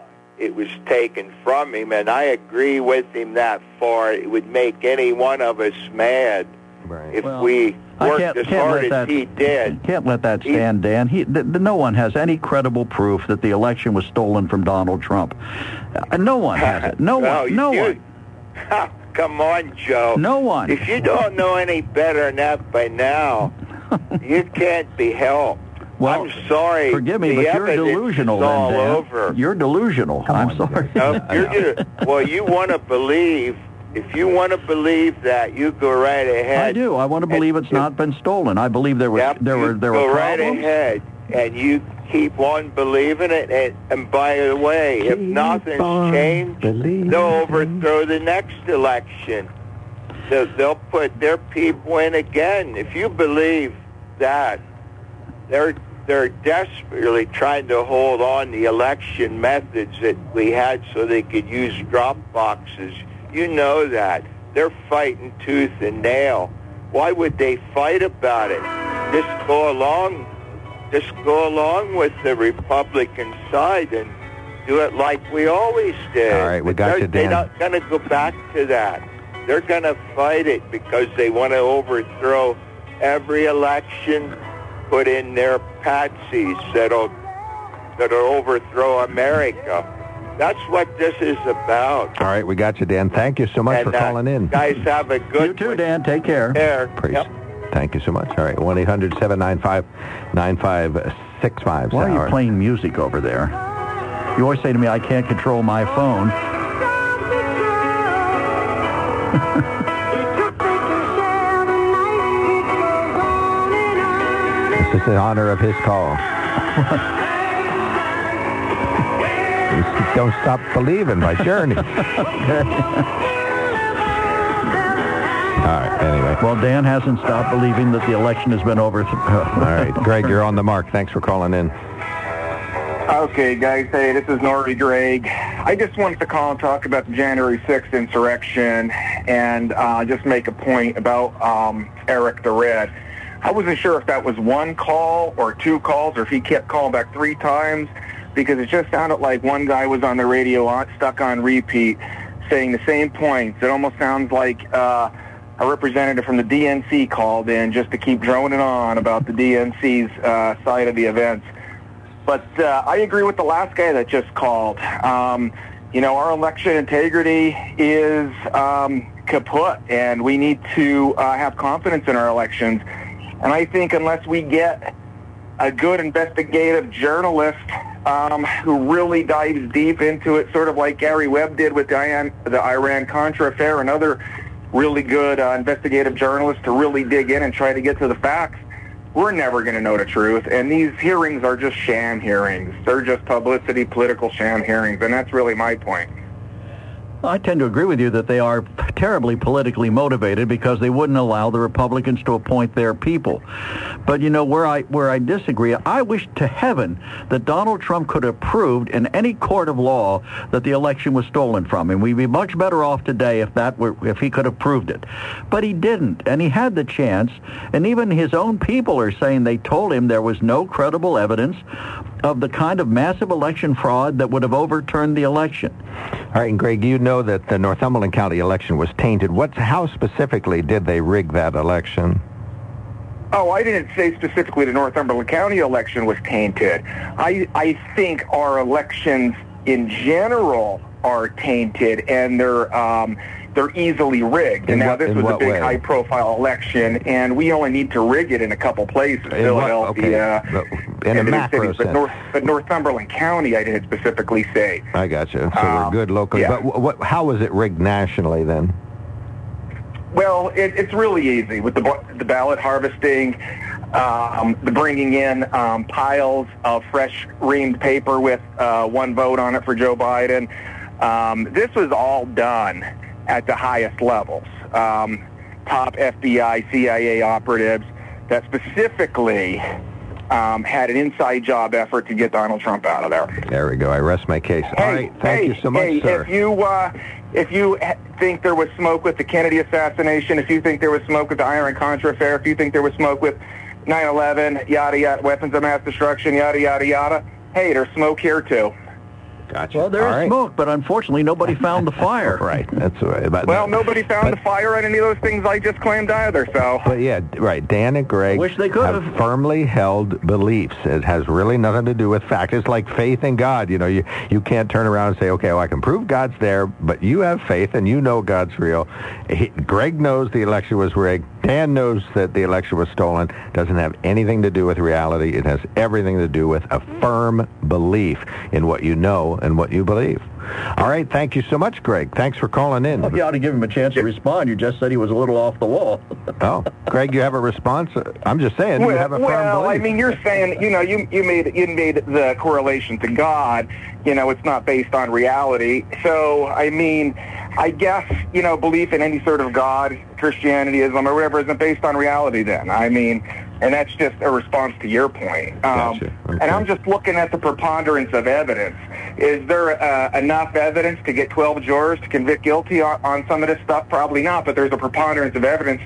it was taken from him. And I agree with him that far. It would make any one of us mad
Right.
if
Well,
we
I
worked
can't-
as
can't
hard
let
as
that-
he did.
Can't let that stand, Dan. He, th- th- no one has any credible proof that the election was stolen from Donald Trump. Uh, no one *laughs* has it. No
Well,
one. No
you-
one. *laughs*
Come on, Joe.
No one.
If you don't know any better than that by now, *laughs* you can't be helped.
Well,
I'm sorry.
Forgive me,
the
but you're delusional
is
then,
all
Dan.
over.
You're delusional. I'm sorry.
No, *laughs* you're just, well, you want to believe. If you want to believe that, you go right ahead.
I do. I want to believe it's not been stolen. I believe there was
Yep,
there
you
were there
go
were
right
problems.
ahead, and you keep on believing it. And, and by the way, if nothing's changed, they'll overthrow the next election. They'll, they'll put their people in again. If you believe that, they're they're desperately trying to hold on the election methods that we had so they could use drop boxes. You know that. They're fighting tooth and nail. Why would they fight about it? Just go along just go along with the Republican side and do it like we always did.
All right, we got
they're,
you,
They're not going to go back to that. They're going to fight it because they want to overthrow every election, put in their patsies that'll that'll overthrow America. That's what this is about.
All right, we got you, Dan. Thank you so much
and
for
uh,
calling in.
guys, have a good
You too, Dan. Take care.
care.
Praise.
Yep.
Thank you so much. All right, 1-800-795-9565.
Why are you playing music over there? You always say to me, I can't control my phone. *laughs*
This is in honor of his call. Don't Stop Believing by Journey. *laughs* All right, anyway.
Well, Dan hasn't stopped believing that the election has been overthrown. *laughs*
All right, Greg, you're on the mark. Thanks for calling in.
Okay, guys. Hey, this is Nori Greg. I just wanted to call and talk about the January 6th insurrection and uh, just make a point about um, Eric the Red. I wasn't sure if that was one call or two calls or if he kept calling back three times because it just sounded like one guy was on the radio on, stuck on repeat saying the same points. It almost sounds like uh, a representative from the DNC called in just to keep droning on about the DNC's uh, side of the events. But uh, I agree with the last guy that just called. Um, you know, our election integrity is um, kaput, and we need to uh, have confidence in our elections. And I think unless we get a good investigative journalist um, who really dives deep into it, sort of like Gary Webb did with the Iran, the Iran-Contra affair, and other really good uh, investigative journalists to really dig in and try to get to the facts, we're never going to know the truth. And these hearings are just sham hearings. They're just publicity, political sham hearings, and that's really my point.
I tend to agree with you that they are terribly politically motivated because they wouldn't allow the Republicans to appoint their people. But you know where I where I disagree, I wish to heaven that Donald Trump could have proved in any court of law that the election was stolen from him. We'd be much better off today if that were if he could have proved it. But he didn't, and he had the chance, and even his own people are saying they told him there was no credible evidence of the kind of massive election fraud that would have overturned the election.
All right, and Greg, you know that the Northumberland County election was tainted. What, how specifically did they rig that election?
Oh, I didn't say specifically the Northumberland County election was tainted. I, I think our elections in general are tainted, and they're um, they're easily rigged.
In
and now
what-
this was a big
way?
high-profile election, and we only need to rig it in a couple places:
In what-
Philadelphia,
okay, but in
and the big
macro
cities. But. North, but Northumberland County, I didn't specifically say.
I got you. So we're
Um,
good locally.
yeah.
But what, how was it rigged nationally then?
Well, it, it's really easy with the the ballot harvesting, um, the bringing in um, piles of fresh reamed paper with uh, one vote on it for Joe Biden. Um, this was all done at the highest levels. Um, top FBI, CIA operatives that specifically um, had an inside job effort to get Donald Trump out of there.
There we go. I rest my case. All
Hey,
right. Thank
hey,
you so much,
hey,
sir.
If you uh, if you think there was smoke with the Kennedy assassination, if you think there was smoke with the Iran Contra affair, if you think there was smoke with 9/11, yada yada, weapons of mass destruction, yada yada yada, hey, there's smoke here too.
Gotcha.
Well, there
All
is
right.
smoke, but unfortunately, nobody found the *laughs* fire.
Right. That's all right. But,
Well, nobody found the fire on any of those things I just claimed either. So
But yeah, right. Dan and Greg
Wish they could
have
have.
firmly held beliefs. It has really nothing to do with fact. It's like faith in God. You know, you you can't turn around and say, okay, well, I can prove God's there, but you have faith and you know God's real. He, Greg knows the election was rigged. Dan knows that the election was stolen. Doesn't have anything to do with reality. It has everything to do with a firm belief in what you know and what you believe. All right. Thank you so much, Greg. Thanks for calling in.
You ought to give him a chance to respond. You just said he was a little off the wall. *laughs*
Oh, Greg, you have a response? I'm just saying, you
well,
have a firm
well, I mean, you're saying, you know, you you made you made the correlation to God. You know, it's not based on reality. So, I mean, I guess you know, belief in any sort of God, Christianity, Islam, or whatever, isn't based on reality. Then, I mean, and that's just a response to your point. Um,
Gotcha.
And I'm just looking at the preponderance of evidence. Is there uh, enough evidence to get 12 jurors to convict guilty on, on some of this stuff? Probably not, but there's a preponderance of evidence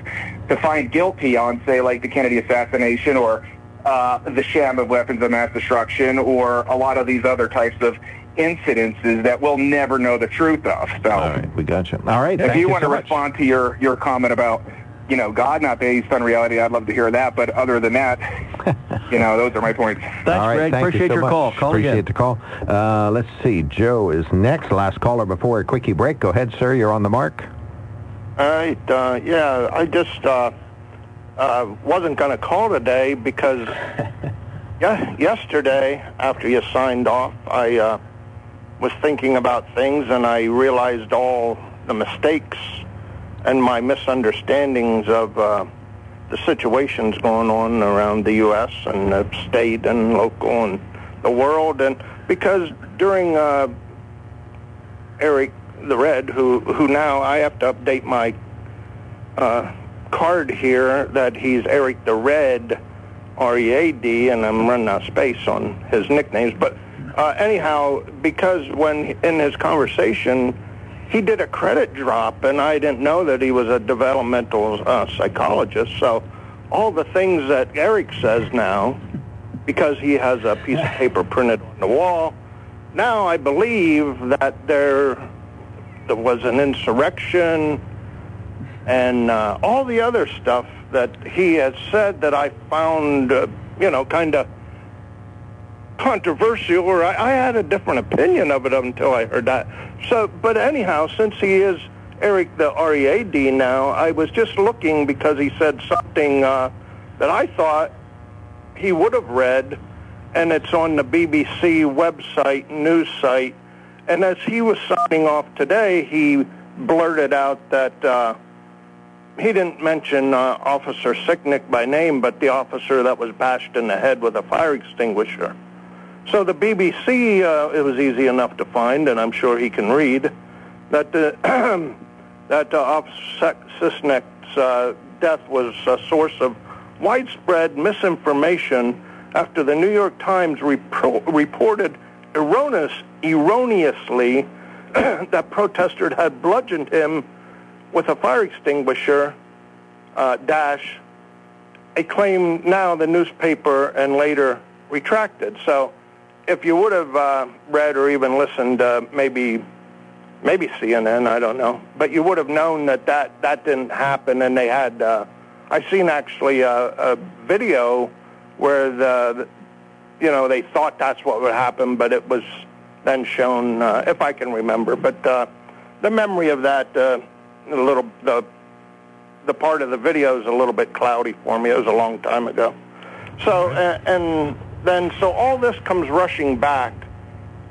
to find guilty on, say, like the Kennedy assassination or uh, the sham of weapons of mass destruction or a lot of these other types of incidences that we'll never know the truth of. So
All right, we got you. All right,
if
thank
you,
you
want
so
to
much.
respond to your, your comment about, you know, God not based on reality, I'd love to hear that. But other than that, *laughs* you know, those are my points.
Thanks,
All right,
Greg.
thank you
Appreciate
so
your
much.
call. Call
Appreciate
again.
the call. Uh, let's see. Joe is next. Last caller before a quickie break. Go ahead, sir. You're on the mark.
All right. Uh, yeah, I just uh, uh, wasn't going to call today because *laughs* yeah, yesterday after you signed off, I uh, was thinking about things and I realized all the mistakes and my misunderstandings of uh, the situations going on around the U.S. and the state and local and the world. And because during uh, Eric the Red, who who now I have to update my uh, card here that he's Eric the Red, R-E-A-D, and I'm running out of space on his nicknames. But uh, anyhow, because when in his conversation he did a credit drop, and I didn't know that he was a developmental uh, psychologist. So all the things that Eric says now, because he has a piece of paper printed on the wall, now I believe that there, there was an insurrection and uh, all the other stuff that he has said that I found, uh, you know, kind of controversial, or I, I had a different opinion of it until I heard that. So, but anyhow, since he is Eric the R-E-A-D now, I was just looking because he said something uh, that I thought he would have read, and it's on the BBC website, news site. And as he was signing off today, he blurted out that uh, he didn't mention uh, Officer Sicknick by name, but the officer that was bashed in the head with a fire extinguisher. So the BBC, uh, it was easy enough to find, and I'm sure he can read, that the, *clears throat* that uh, Officer Sicknick's uh, death was a source of widespread misinformation after the New York Times repro- reported erroneous, erroneously *clears throat* that protesters had bludgeoned him with a fire extinguisher uh, dash, a claim now the newspaper and later retracted. So if you would have uh, read or even listened, uh, maybe maybe CNN, I don't know, but you would have known that that, that didn't happen, and they had. Uh, I seen actually a, a video where the, the, you know, they thought that's what would happen, but it was then shown, uh, if I can remember. But uh, the memory of that, uh, a little the the part of the video is a little bit cloudy for me. It was a long time ago. So and, and then so all this comes rushing back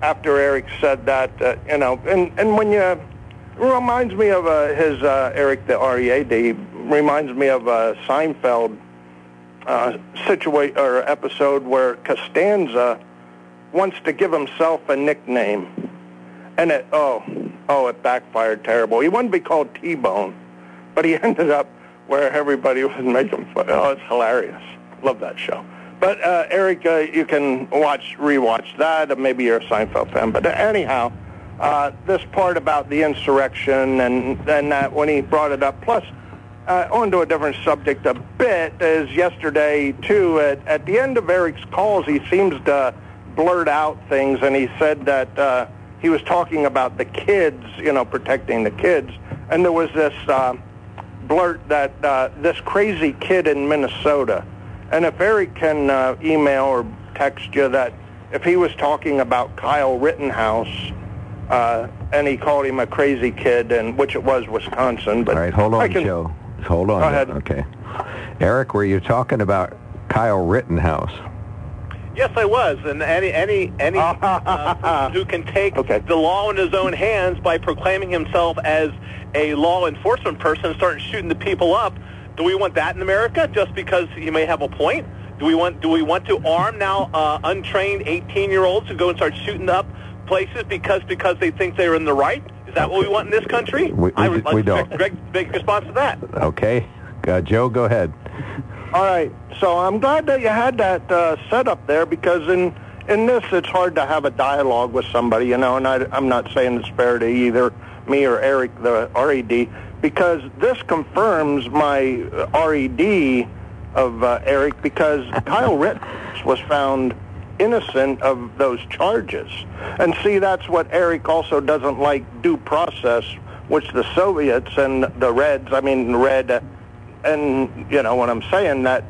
after Eric said that, uh, you know, and and when you reminds me of uh, his uh, Eric the READ reminds me of a Seinfeld uh, situation or episode where Costanza wants to give himself a nickname, and it oh oh it backfired terrible. He wanted to be called T-Bone, but he *laughs* ended up where everybody was making fun. Oh, it's hilarious. Love that show. But uh, Eric, uh, you can watch, rewatch that. Maybe you're a Seinfeld fan. But anyhow, uh, this part about the insurrection and then that when he brought it up, plus uh, on to a different subject a bit, is yesterday too. At, at the end of Eric's calls, he seems to blurt out things, and he said that uh, he was talking about the kids, you know, protecting the kids, and there was this uh, blurt that uh, this crazy kid in Minnesota and if Eric can uh, email or text you that if he was talking about Kyle Rittenhouse uh, and he called him a crazy kid, and which it was Wisconsin. But
All right, hold on,
can,
Joe. Hold on.
Go ahead.
Okay. Eric, were you talking about Kyle Rittenhouse?
Yes, I was, and any any any *laughs* uh, who can take the law in his own hands by proclaiming himself as a law enforcement person and start shooting the people up. Do we want that in America? Just because he may have a point? Do we want do we want to arm now uh, untrained 18 year olds to go and start shooting up places because because they think they're in the right? Is that what we want in this country?
We- we
I
d-
would like
we
to
don't.
Greg, big response to that.
Okay. Uh, Joe, go ahead.
All right. So I'm glad that you had that uh, set up there because in in this it's hard to have a dialogue with somebody, you know. And I, I'm not saying this fair to either me or Eric the RED because this confirms my uh, RED of uh, Eric because *laughs* Kyle Rittenhouse was found innocent of those charges. And see, that's what Eric also doesn't like due process, which the Soviets and the Reds, I mean, Red, uh, and you know what I'm saying that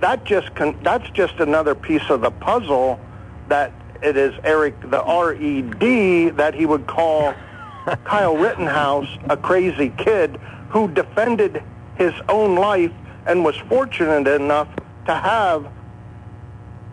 that just con- that's just another piece of the puzzle that it is Eric the RED that he would call Kyle Rittenhouse a crazy kid who defended his own life and was fortunate enough to have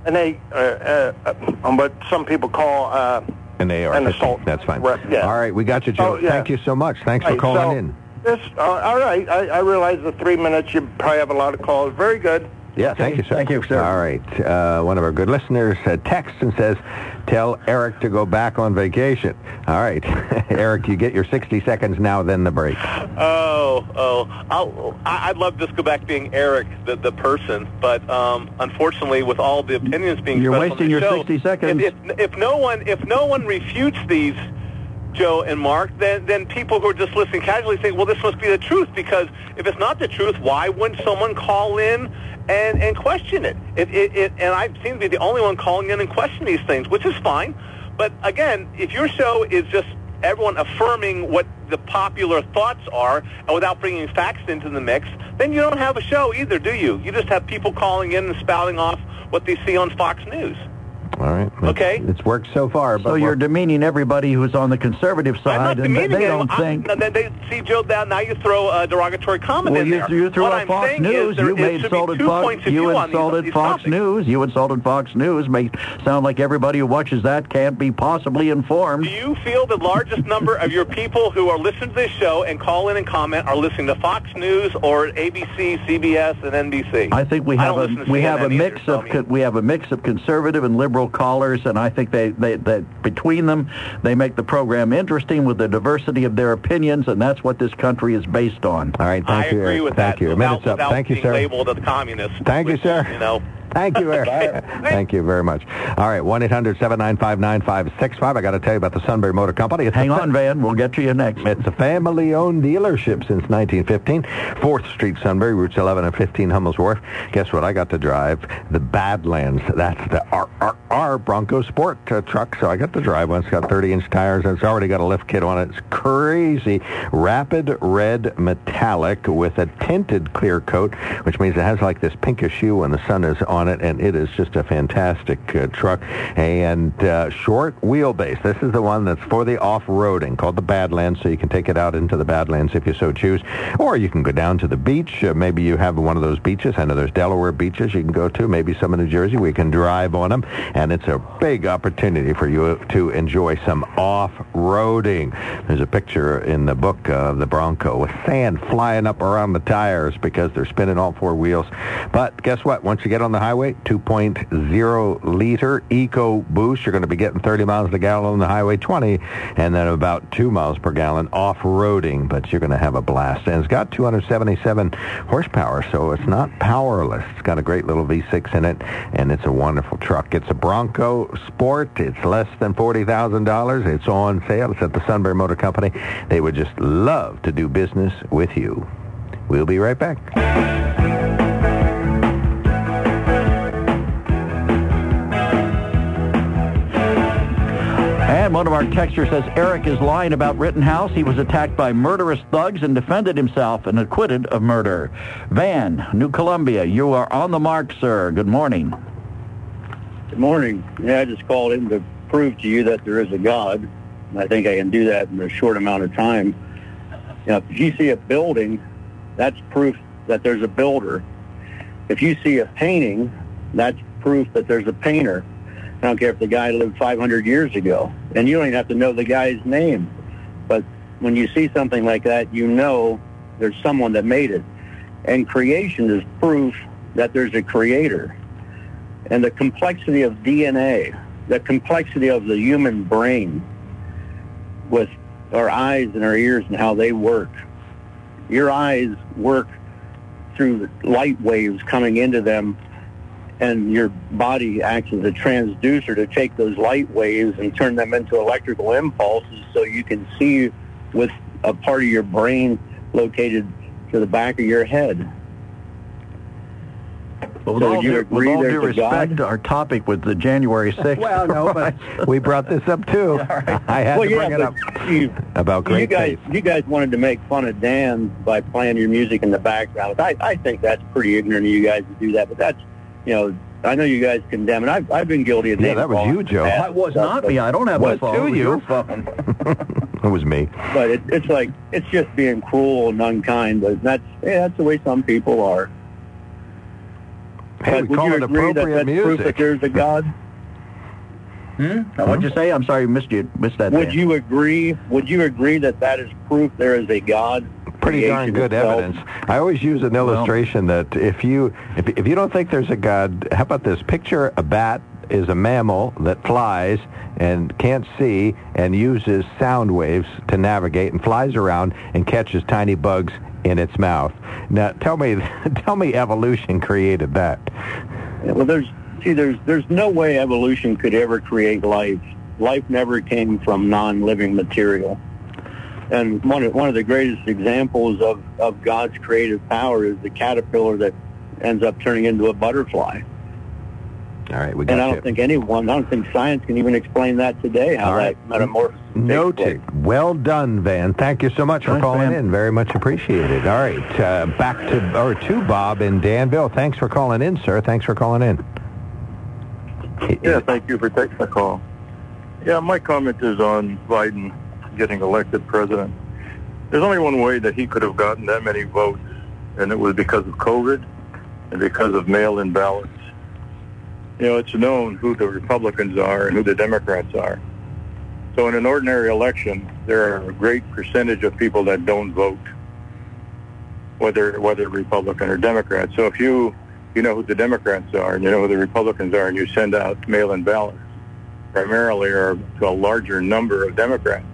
an a uh, uh, uh, what some people call uh,
An AR.
An assault.
That's fine.
Yeah.
All right, we got you, Joe.
Oh, yeah.
Thank you so much. Thanks for
Right,
calling
so
in.
This, uh, all right. I, I realize the three minutes. You probably have a lot of calls. Very good.
Yeah, thank you, sir.
Thank you, sir.
All right. Uh, one of our good listeners uh, texts and says, tell Eric to go back on vacation. All right. *laughs* Eric, you get your 60 seconds now, then the break.
Oh, oh, I'll, I- I'd love to just go back being Eric, the, the person, but um, unfortunately, with all the opinions being
You're wasting your
show,
60 seconds.
If, if, if no one if no one refutes these, Joe and Mark, then then people who are just listening casually think, well, this must be the truth because if it's not the truth, why wouldn't someone call in? And, and question it. It, it, it. And I seem to be the only one calling in and questioning these things, which is fine. But again, if your show is just everyone affirming what the popular thoughts are and without bringing facts into the mix, then you don't have a show either, do you? You just have people calling in and spouting off what they see on Fox News.
All right.
Okay.
It's worked so far, but
So you're demeaning everybody who's on the conservative
I'm
side,
not
and they
demeaning
don't think.
I'm, then they see Joe now. Now you throw a derogatory comment
Well,
in
you,
there.
you threw
what
out
I'm
Fox News.
there
You
is-
made
should be
insulted Fox. You
view on these-
insulted
these
Fox
topics.
News. You insulted Fox News. May sound like everybody who watches that can't be possibly informed.
Do you feel the largest number of your people who are listening to this show and call in and comment are listening to Fox News or ABC, CBS, and NBC?
I think we have a we have a mix
either, so,
of
I mean-
we have a mix of conservative and liberal callers, and I think they, they that between them they make the program interesting with the diversity of their opinions, and that's what this country is based on.
All right,
I
thank you.
agree
Eric.
with
thank
that.
you.
Without,
Minute's up.
without
Thank you,
being
sir.
labeled as communist.
Thank you, sir.
You know,
Thank you, Eric. Thank you very much. All right, 1-800-795-9565. I got to tell you about the Sunbury Motor Company. It's
Hang on, Van. We'll get to you next.
It's a family-owned dealership since 1915. 4th Street, Sunbury, routes 11 and 15, Hummel's Wharf. Guess what? I got to drive the Badlands. That's the our Bronco Sport uh, truck. So I got to drive one. It's got 30-inch tires. and It's already got a lift kit on it. It's crazy. Rapid red metallic with a tinted clear coat, which means it has like this pinkish hue when the sun is on it, and it is just a fantastic uh, truck. And uh, short wheelbase. This is the one that's for the off-roading, called the Badlands, so you can take it out into the Badlands if you so choose. Or you can go down to the beach. Uh, maybe you have one of those beaches. I know there's Delaware beaches you can go to, maybe some in New Jersey. We can drive on them, and it's a big opportunity for you to enjoy some off-roading. There's a picture in the book of the Bronco with sand flying up around the tires because they're spinning all four wheels. But guess what? Once you get on the highway, 2.0 liter Eco Boost, you're going to be getting 30 miles per gallon on the highway, 20, and then about 2 miles per gallon off-roading. But you're going to have a blast. And it's got 277 horsepower, so it's not powerless. It's got a great little V6 in it, and it's a wonderful truck. It's a Bronco Sport. It's less than $40,000. It's on sale. It's at the Sunbury Motor Company. They would just love to do business with you. We'll be right back.
And one of our texters says Eric is lying about Rittenhouse. He was attacked by murderous thugs and defended himself and acquitted of murder. Van, New Columbia, you are on the mark, sir. Good morning.
Good morning. Yeah, I just called in to prove to you that there is a God. I think I can do that in a short amount of time. You know, if you see a building, that's proof that there's a builder. If you see a painting, that's proof that there's a painter. I don't care if the guy lived 500 years ago. And you don't even have to know the guy's name. But when you see something like that, you know there's someone that made it. And creation is proof that there's a creator and the complexity of DNA, the complexity of the human brain with our eyes and our ears and how they work. Your eyes work through light waves coming into them and your body acts as a transducer to take those light waves and turn them into electrical impulses so you can see with a part of your brain located to the back of your head.
Well, with
So
all,
you
due,
agree
with all due
God?
respect, our topic was the January *laughs* 6th.
Well, no, but *laughs* we brought this up too. *laughs* I had
well,
to
yeah,
bring it up
you,
about
you
great
guys,
taste.
you guys wanted to make fun of Dan by playing your music in the background. I, I think that's pretty ignorant of you guys to do that. But that's, you know, I know you guys condemn it. I've, I've been guilty of
Yeah,
name
that was you, Joe.
That was
and
not me. I don't have my
Was
phone.
to
It was
you.
your phone. *laughs*
It was me.
But it, it's like it's just being cruel and unkind. But that's yeah, that's the way some people are.
Hey,
but
we
would
call
you
it
agree that
appropriate
that's proof that there's a God?
Hmm? Now, What'd you say? I'm sorry, missed you. Missed that.
Would
Dan.
you agree? Would you agree that that is proof there is a God?
Pretty darn good
itself?
evidence. I always use an illustration that if you if, if you don't think there's a God, how about this? Picture a bat is a mammal that flies and can't see and uses sound waves to navigate and flies around and catches tiny bugs in its mouth. Now tell me *laughs* tell me evolution created that.
Well, there's see, there's there's no way evolution could ever create life. Life never came from non-living material. And one of, one of the greatest examples of, of God's creative power is the caterpillar that ends up turning into a butterfly.
All right, we got
And I don't
you.
think anyone, I don't think science can even explain that today, how
All right.
that metamorphosis takes place.
Noted. Well done, Van. Thank you so much for
Thanks,
calling
Van.
in. Very much appreciated. All right, uh, back to or to Bob in Danville. Thanks for calling in, sir. Thanks for calling in.
Yeah, thank you for taking the call. Yeah, my comment is on Biden getting elected president. There's only one way that he could have gotten that many votes, and it was because of COVID and because of mail-in ballots. You know, it's known who the Republicans are and who the Democrats are. So in an ordinary election, there are a great percentage of people that don't vote, whether whether Republican or Democrat. So if you you know who the Democrats are and you know who the Republicans are, and you send out mail-in ballots, primarily or to a larger number of Democrats.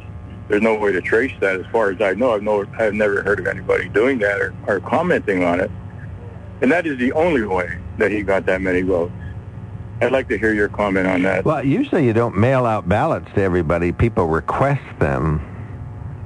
There's no way to trace that as far as I know. I've, no, I've never heard of anybody doing that or, or commenting on it. And that is the only way that he got that many votes. I'd like to hear your comment on that.
Well, usually you don't mail out ballots to everybody. People request them.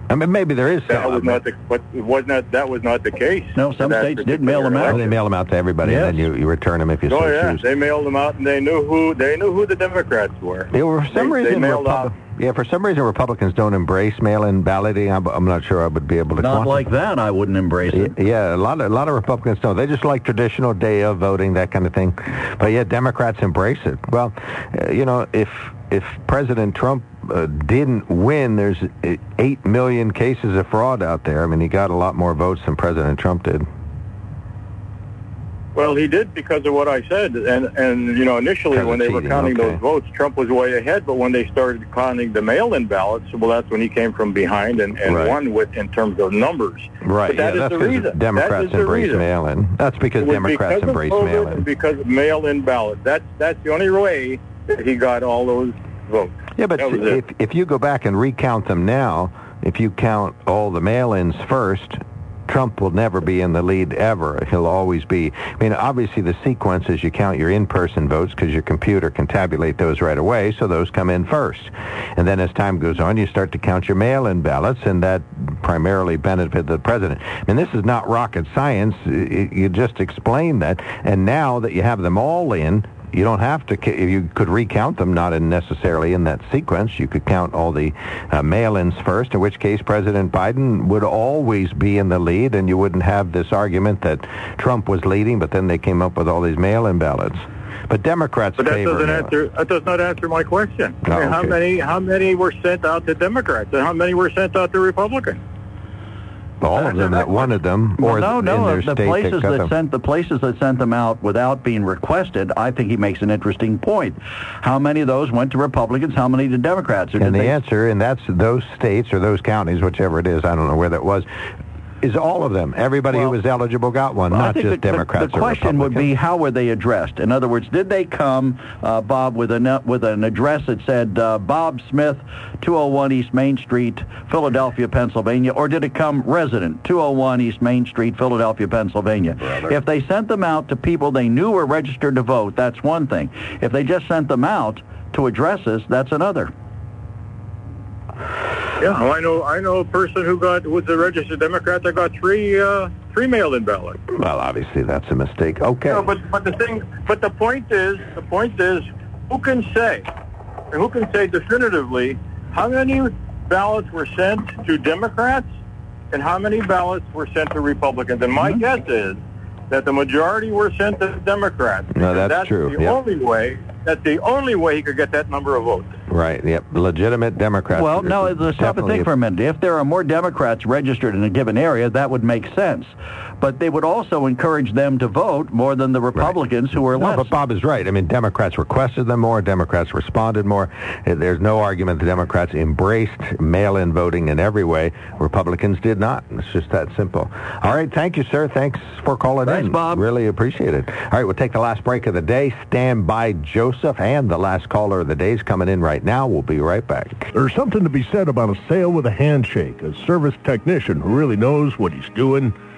I mean, maybe there is
That
some.
was not the, but was not, that was not the case.
No, some states did mail them out.
Oh, they mail them out to everybody,
Yes.
and then you, you return them if you
Oh
so
yeah,
choose.
they mailed them out, and they knew who they knew who the Democrats were.
Yeah, well, for some
They- they mailed
Repub-
out-
yeah, for some reason, Republicans don't embrace mail-in balloting. I'm, I'm not sure I would be able to.
Not
quantify-
like that, I wouldn't embrace it.
Yeah, a lot of a lot of Republicans don't. They just like traditional day of voting, that kind of thing. But yeah, Democrats embrace it. Well, uh, you know, if if President Trump uh, didn't win, there's uh, eight million cases of fraud out there. I mean, he got a lot more votes than President Trump did.
Well, he did because of what I said, and and you know initially when they were counting
okay.
those votes, Trump was way ahead. But when they started counting the mail-in ballots, well, that's when he came from behind and, and
Right.
won with in terms of numbers.
Right.
But that
yeah,
is
that's
the reason.
Democrats embrace mail-in. That's because Democrats
because
embrace mail-in.
Because of mail-in ballots. That's that's the only way that he got all those votes.
Yeah, but if,
it.
if you go back and recount them now, if you count all the mail-ins first, Trump will never be in the lead ever. He'll always be. I mean, obviously the sequence is you count your in-person votes because your computer can tabulate those right away, so those come in first. And then as time goes on, you start to count your mail-in ballots, and that primarily benefit the president. I mean, this is not rocket science. You just explained that. And now that you have them all in, you don't have to. You could recount them, not in necessarily in that sequence. You could count all the uh, mail-ins first. In which case, President Biden would always be in the lead, and you wouldn't have this argument that Trump was leading, but then they came up with all these mail-in ballots. But Democrats
But that
favor
doesn't answer. That does not answer my question.
Oh,
mean, How many? How many were sent out to Democrats, and how many were sent out to Republicans?
All of them that wanted them, or
Well, no,
in
no.
their
The places
got
that sent the places that sent them out without being requested, I think he makes an interesting point. How many of those went to Republicans? How many to Democrats? Or
And the
they-
answer, and that's those states or those counties, whichever it is, I don't know where that was, is all of them. Everybody who was eligible got one,
Well,
not just
the, the-
Democrats
The,
or
question would be how were they addressed? In other words, did they come, uh, Bob, with a with an address that said uh, Bob Smith, 201 East Main Street, Philadelphia, Pennsylvania, or did it come resident, 201 East Main Street, Philadelphia, Pennsylvania? If they sent them out to people they knew were registered to vote, that's one thing. If they just sent them out to addresses, that's another.
Yeah, well, I know. I know a person who got who was a registered Democrat that got three uh, three mail-in ballots.
Well, obviously that's a mistake. Okay.
No, but but the thing, but the point is, the point is, who can say, and who can say definitively how many ballots were sent to Democrats and how many ballots were sent to Republicans? And my guess is that the majority were sent to Democrats.
No,
because
that's
that's
true,
The
yeah.
only way. That's the only way he could get that number of votes.
Right. Yep. Legitimate Democrats.
Well, no, let's stop and
Definitely.
think for a minute. If there are more Democrats registered in a given area, that would make sense. But they would also encourage them to vote more than the Republicans who are
No,
less.
but Bob is right. I mean, Democrats requested them more. Democrats responded more. Uh, There's no argument the Democrats embraced mail-in voting in every way. Republicans did not. It's just that simple. All right. Thank you, sir. Thanks for calling
Thanks,
in.
Bob.
Really appreciate it. All right. We'll take the last break of the day. Stand by, Joseph, and the last caller of the day is coming in right now. We'll be right back.
There's something to be said about a sale with a handshake, a service technician who really knows what he's doing.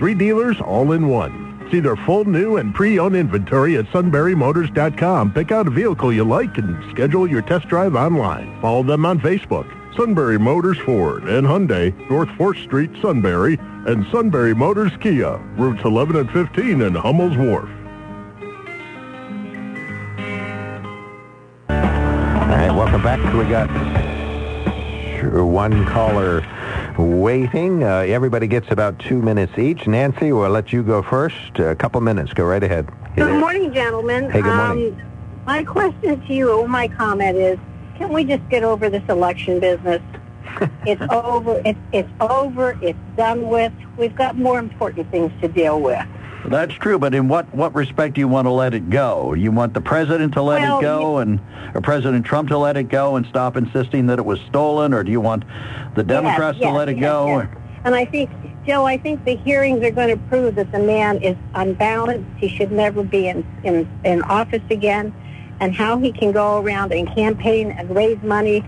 Three dealers all in one. See their full new and pre-owned inventory at sunburymotors.com. Pick out a vehicle you like and schedule your test drive online. Follow them on Facebook. Sunbury Motors Ford and Hyundai, North 4th Street, Sunbury, and Sunbury Motors Kia, routes 11 and 15 in Hummel's Wharf.
All right. Welcome back. We got one caller waiting. Uh, everybody gets about two minutes each. Nancy, we'll let you go first. A couple minutes. Go right ahead.
Good
there?
morning, gentlemen.
Hey, good morning.
Um, my question to you, or my comment is, can we just get over this election business? *laughs* it's over. It's, it's over. It's done with. We've got more important things to deal with.
That's true, but in what, what respect do you want to let it go? You want the president to let
Well,
it go, and or President Trump to let it go and stop insisting that it was stolen, or do you want the Democrats
Yes,
to let it
yes,
go?
yes. And I think, Joe, I think the hearings are going to prove that the man is unbalanced. He should never be in, in, in office again. And how he can go around and campaign and raise money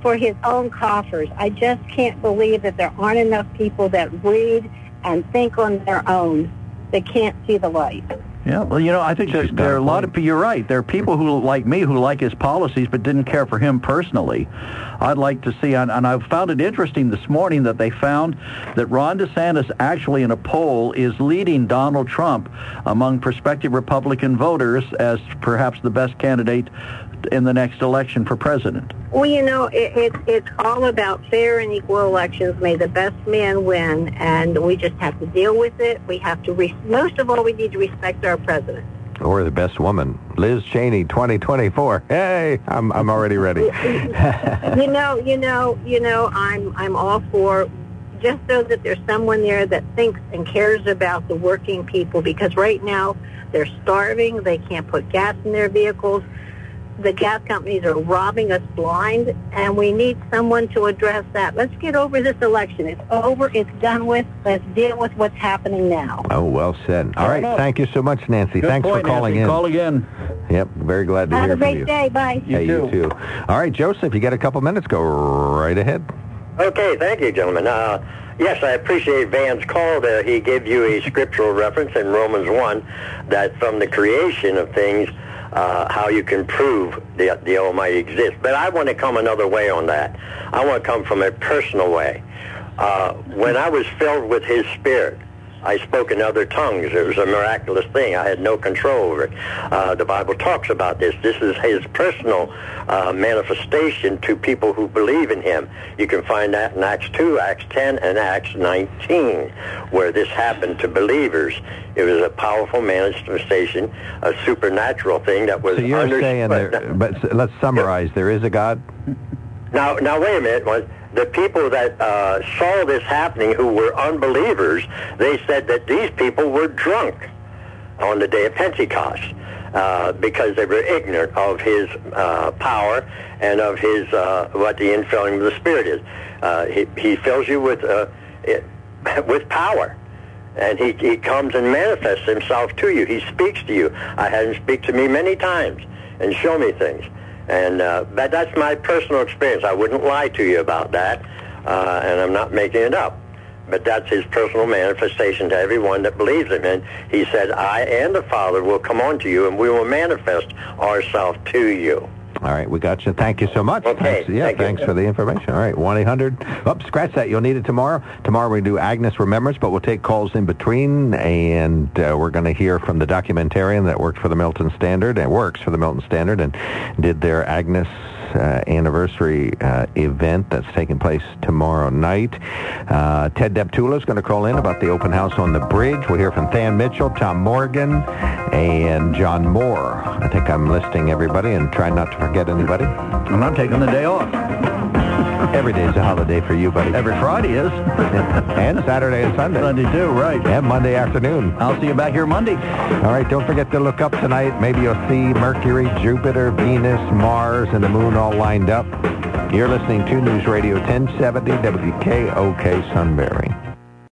for his own coffers. I just can't believe that there aren't enough people that read and think on their own that can't see the light.
Yeah, well, you know, I think there, there are a lot of, you're right, there are people who, like me, who like his policies but didn't care for him personally. I'd like to see, and, and I found it interesting this morning that they found that Ron DeSantis actually in a poll is leading Donald Trump among prospective Republican voters as perhaps the best candidate in the next election for president.
Well, you know, it, it, it's all about fair and equal elections. May the best man win, and we just have to deal with it. We have to, re- most of all, we need to respect our president.
Or the best woman, Liz Cheney, 2024. Hey, I'm I'm already ready. *laughs*
you know, you know, you know, I'm I'm all for just so that there's someone there that thinks and cares about the working people because right now they're starving, they can't put gas in their vehicles. The gas companies are robbing us blind and we need someone to address that. Let's get over this election. It's over, it's done with. Let's deal with what's happening now.
Oh, well said. All right, thank you so much, Nancy.
Good
Thanks
point,
for calling
Nancy.
in.
Call again.
Yep, very glad to
Have
hear
a great day. Bye.
hey, you too. All right, Joseph, you got a couple minutes. Go right ahead.
Okay, thank you, gentlemen. Uh, yes, I appreciate Van's call there. He gave you a scriptural reference in Romans 1 that from the creation of things, uh, how you can prove the, the Almighty exists. But I want to come another way on that. I want to come from a personal way. Uh, when I was filled with His Spirit, I spoke in other tongues. It was a miraculous thing. I had no control over it. Uh, the Bible talks about this. This is his personal uh, manifestation to people who believe in him. You can find that in Acts 2, Acts 10, and Acts 19, where this happened to believers. It was a powerful manifestation, a supernatural thing that was
So you're
under-
saying there, but let's summarize. There is a God.
now, now wait a minute. The people that uh, saw this happening, who were unbelievers, they said that these people were drunk on the day of Pentecost uh, because they were ignorant of His uh, power and of His uh, what the infilling of the Spirit is. Uh, he, he fills you with uh, it, *laughs* with power. And he, he comes and manifests himself to you. He speaks to you. I had him speak to me many times and show me things. And uh, that, that's my personal experience. I wouldn't lie to you about that, uh, and I'm not making it up. But that's his personal manifestation to everyone that believes him. And he said, I and the Father will come on to you, and we will manifest ourselves to you.
All right, we got you. Thank you so much.
Okay,
Thanks, yeah,
thank you.
thanks for the information. All right, 1-800. Oh, scratch that. You'll need it tomorrow. Tomorrow we do Agnes Remembers, but we'll take calls in between, and uh, we're going to hear from the documentarian that worked for the Milton Standard and works for the Milton Standard and did their Agnes uh, anniversary uh, event that's taking place tomorrow night. Uh, Ted Deptula is going to call in about the open house on the bridge. We'll hear from Than Mitchell, Tom Morgan, and John Moore. I think I'm listing everybody and trying not to forget anybody.
And I'm taking the day off.
Every day is a holiday for you, buddy.
Every Friday is. *laughs*
and Saturday and Sunday.
Sunday too, right.
And Monday afternoon.
I'll see you back here Monday.
All right, don't forget to look up tonight. Maybe you'll see Mercury, Jupiter, Venus, Mars, and the moon all lined up. You're listening to News Radio 1070 WKOK Sunbury.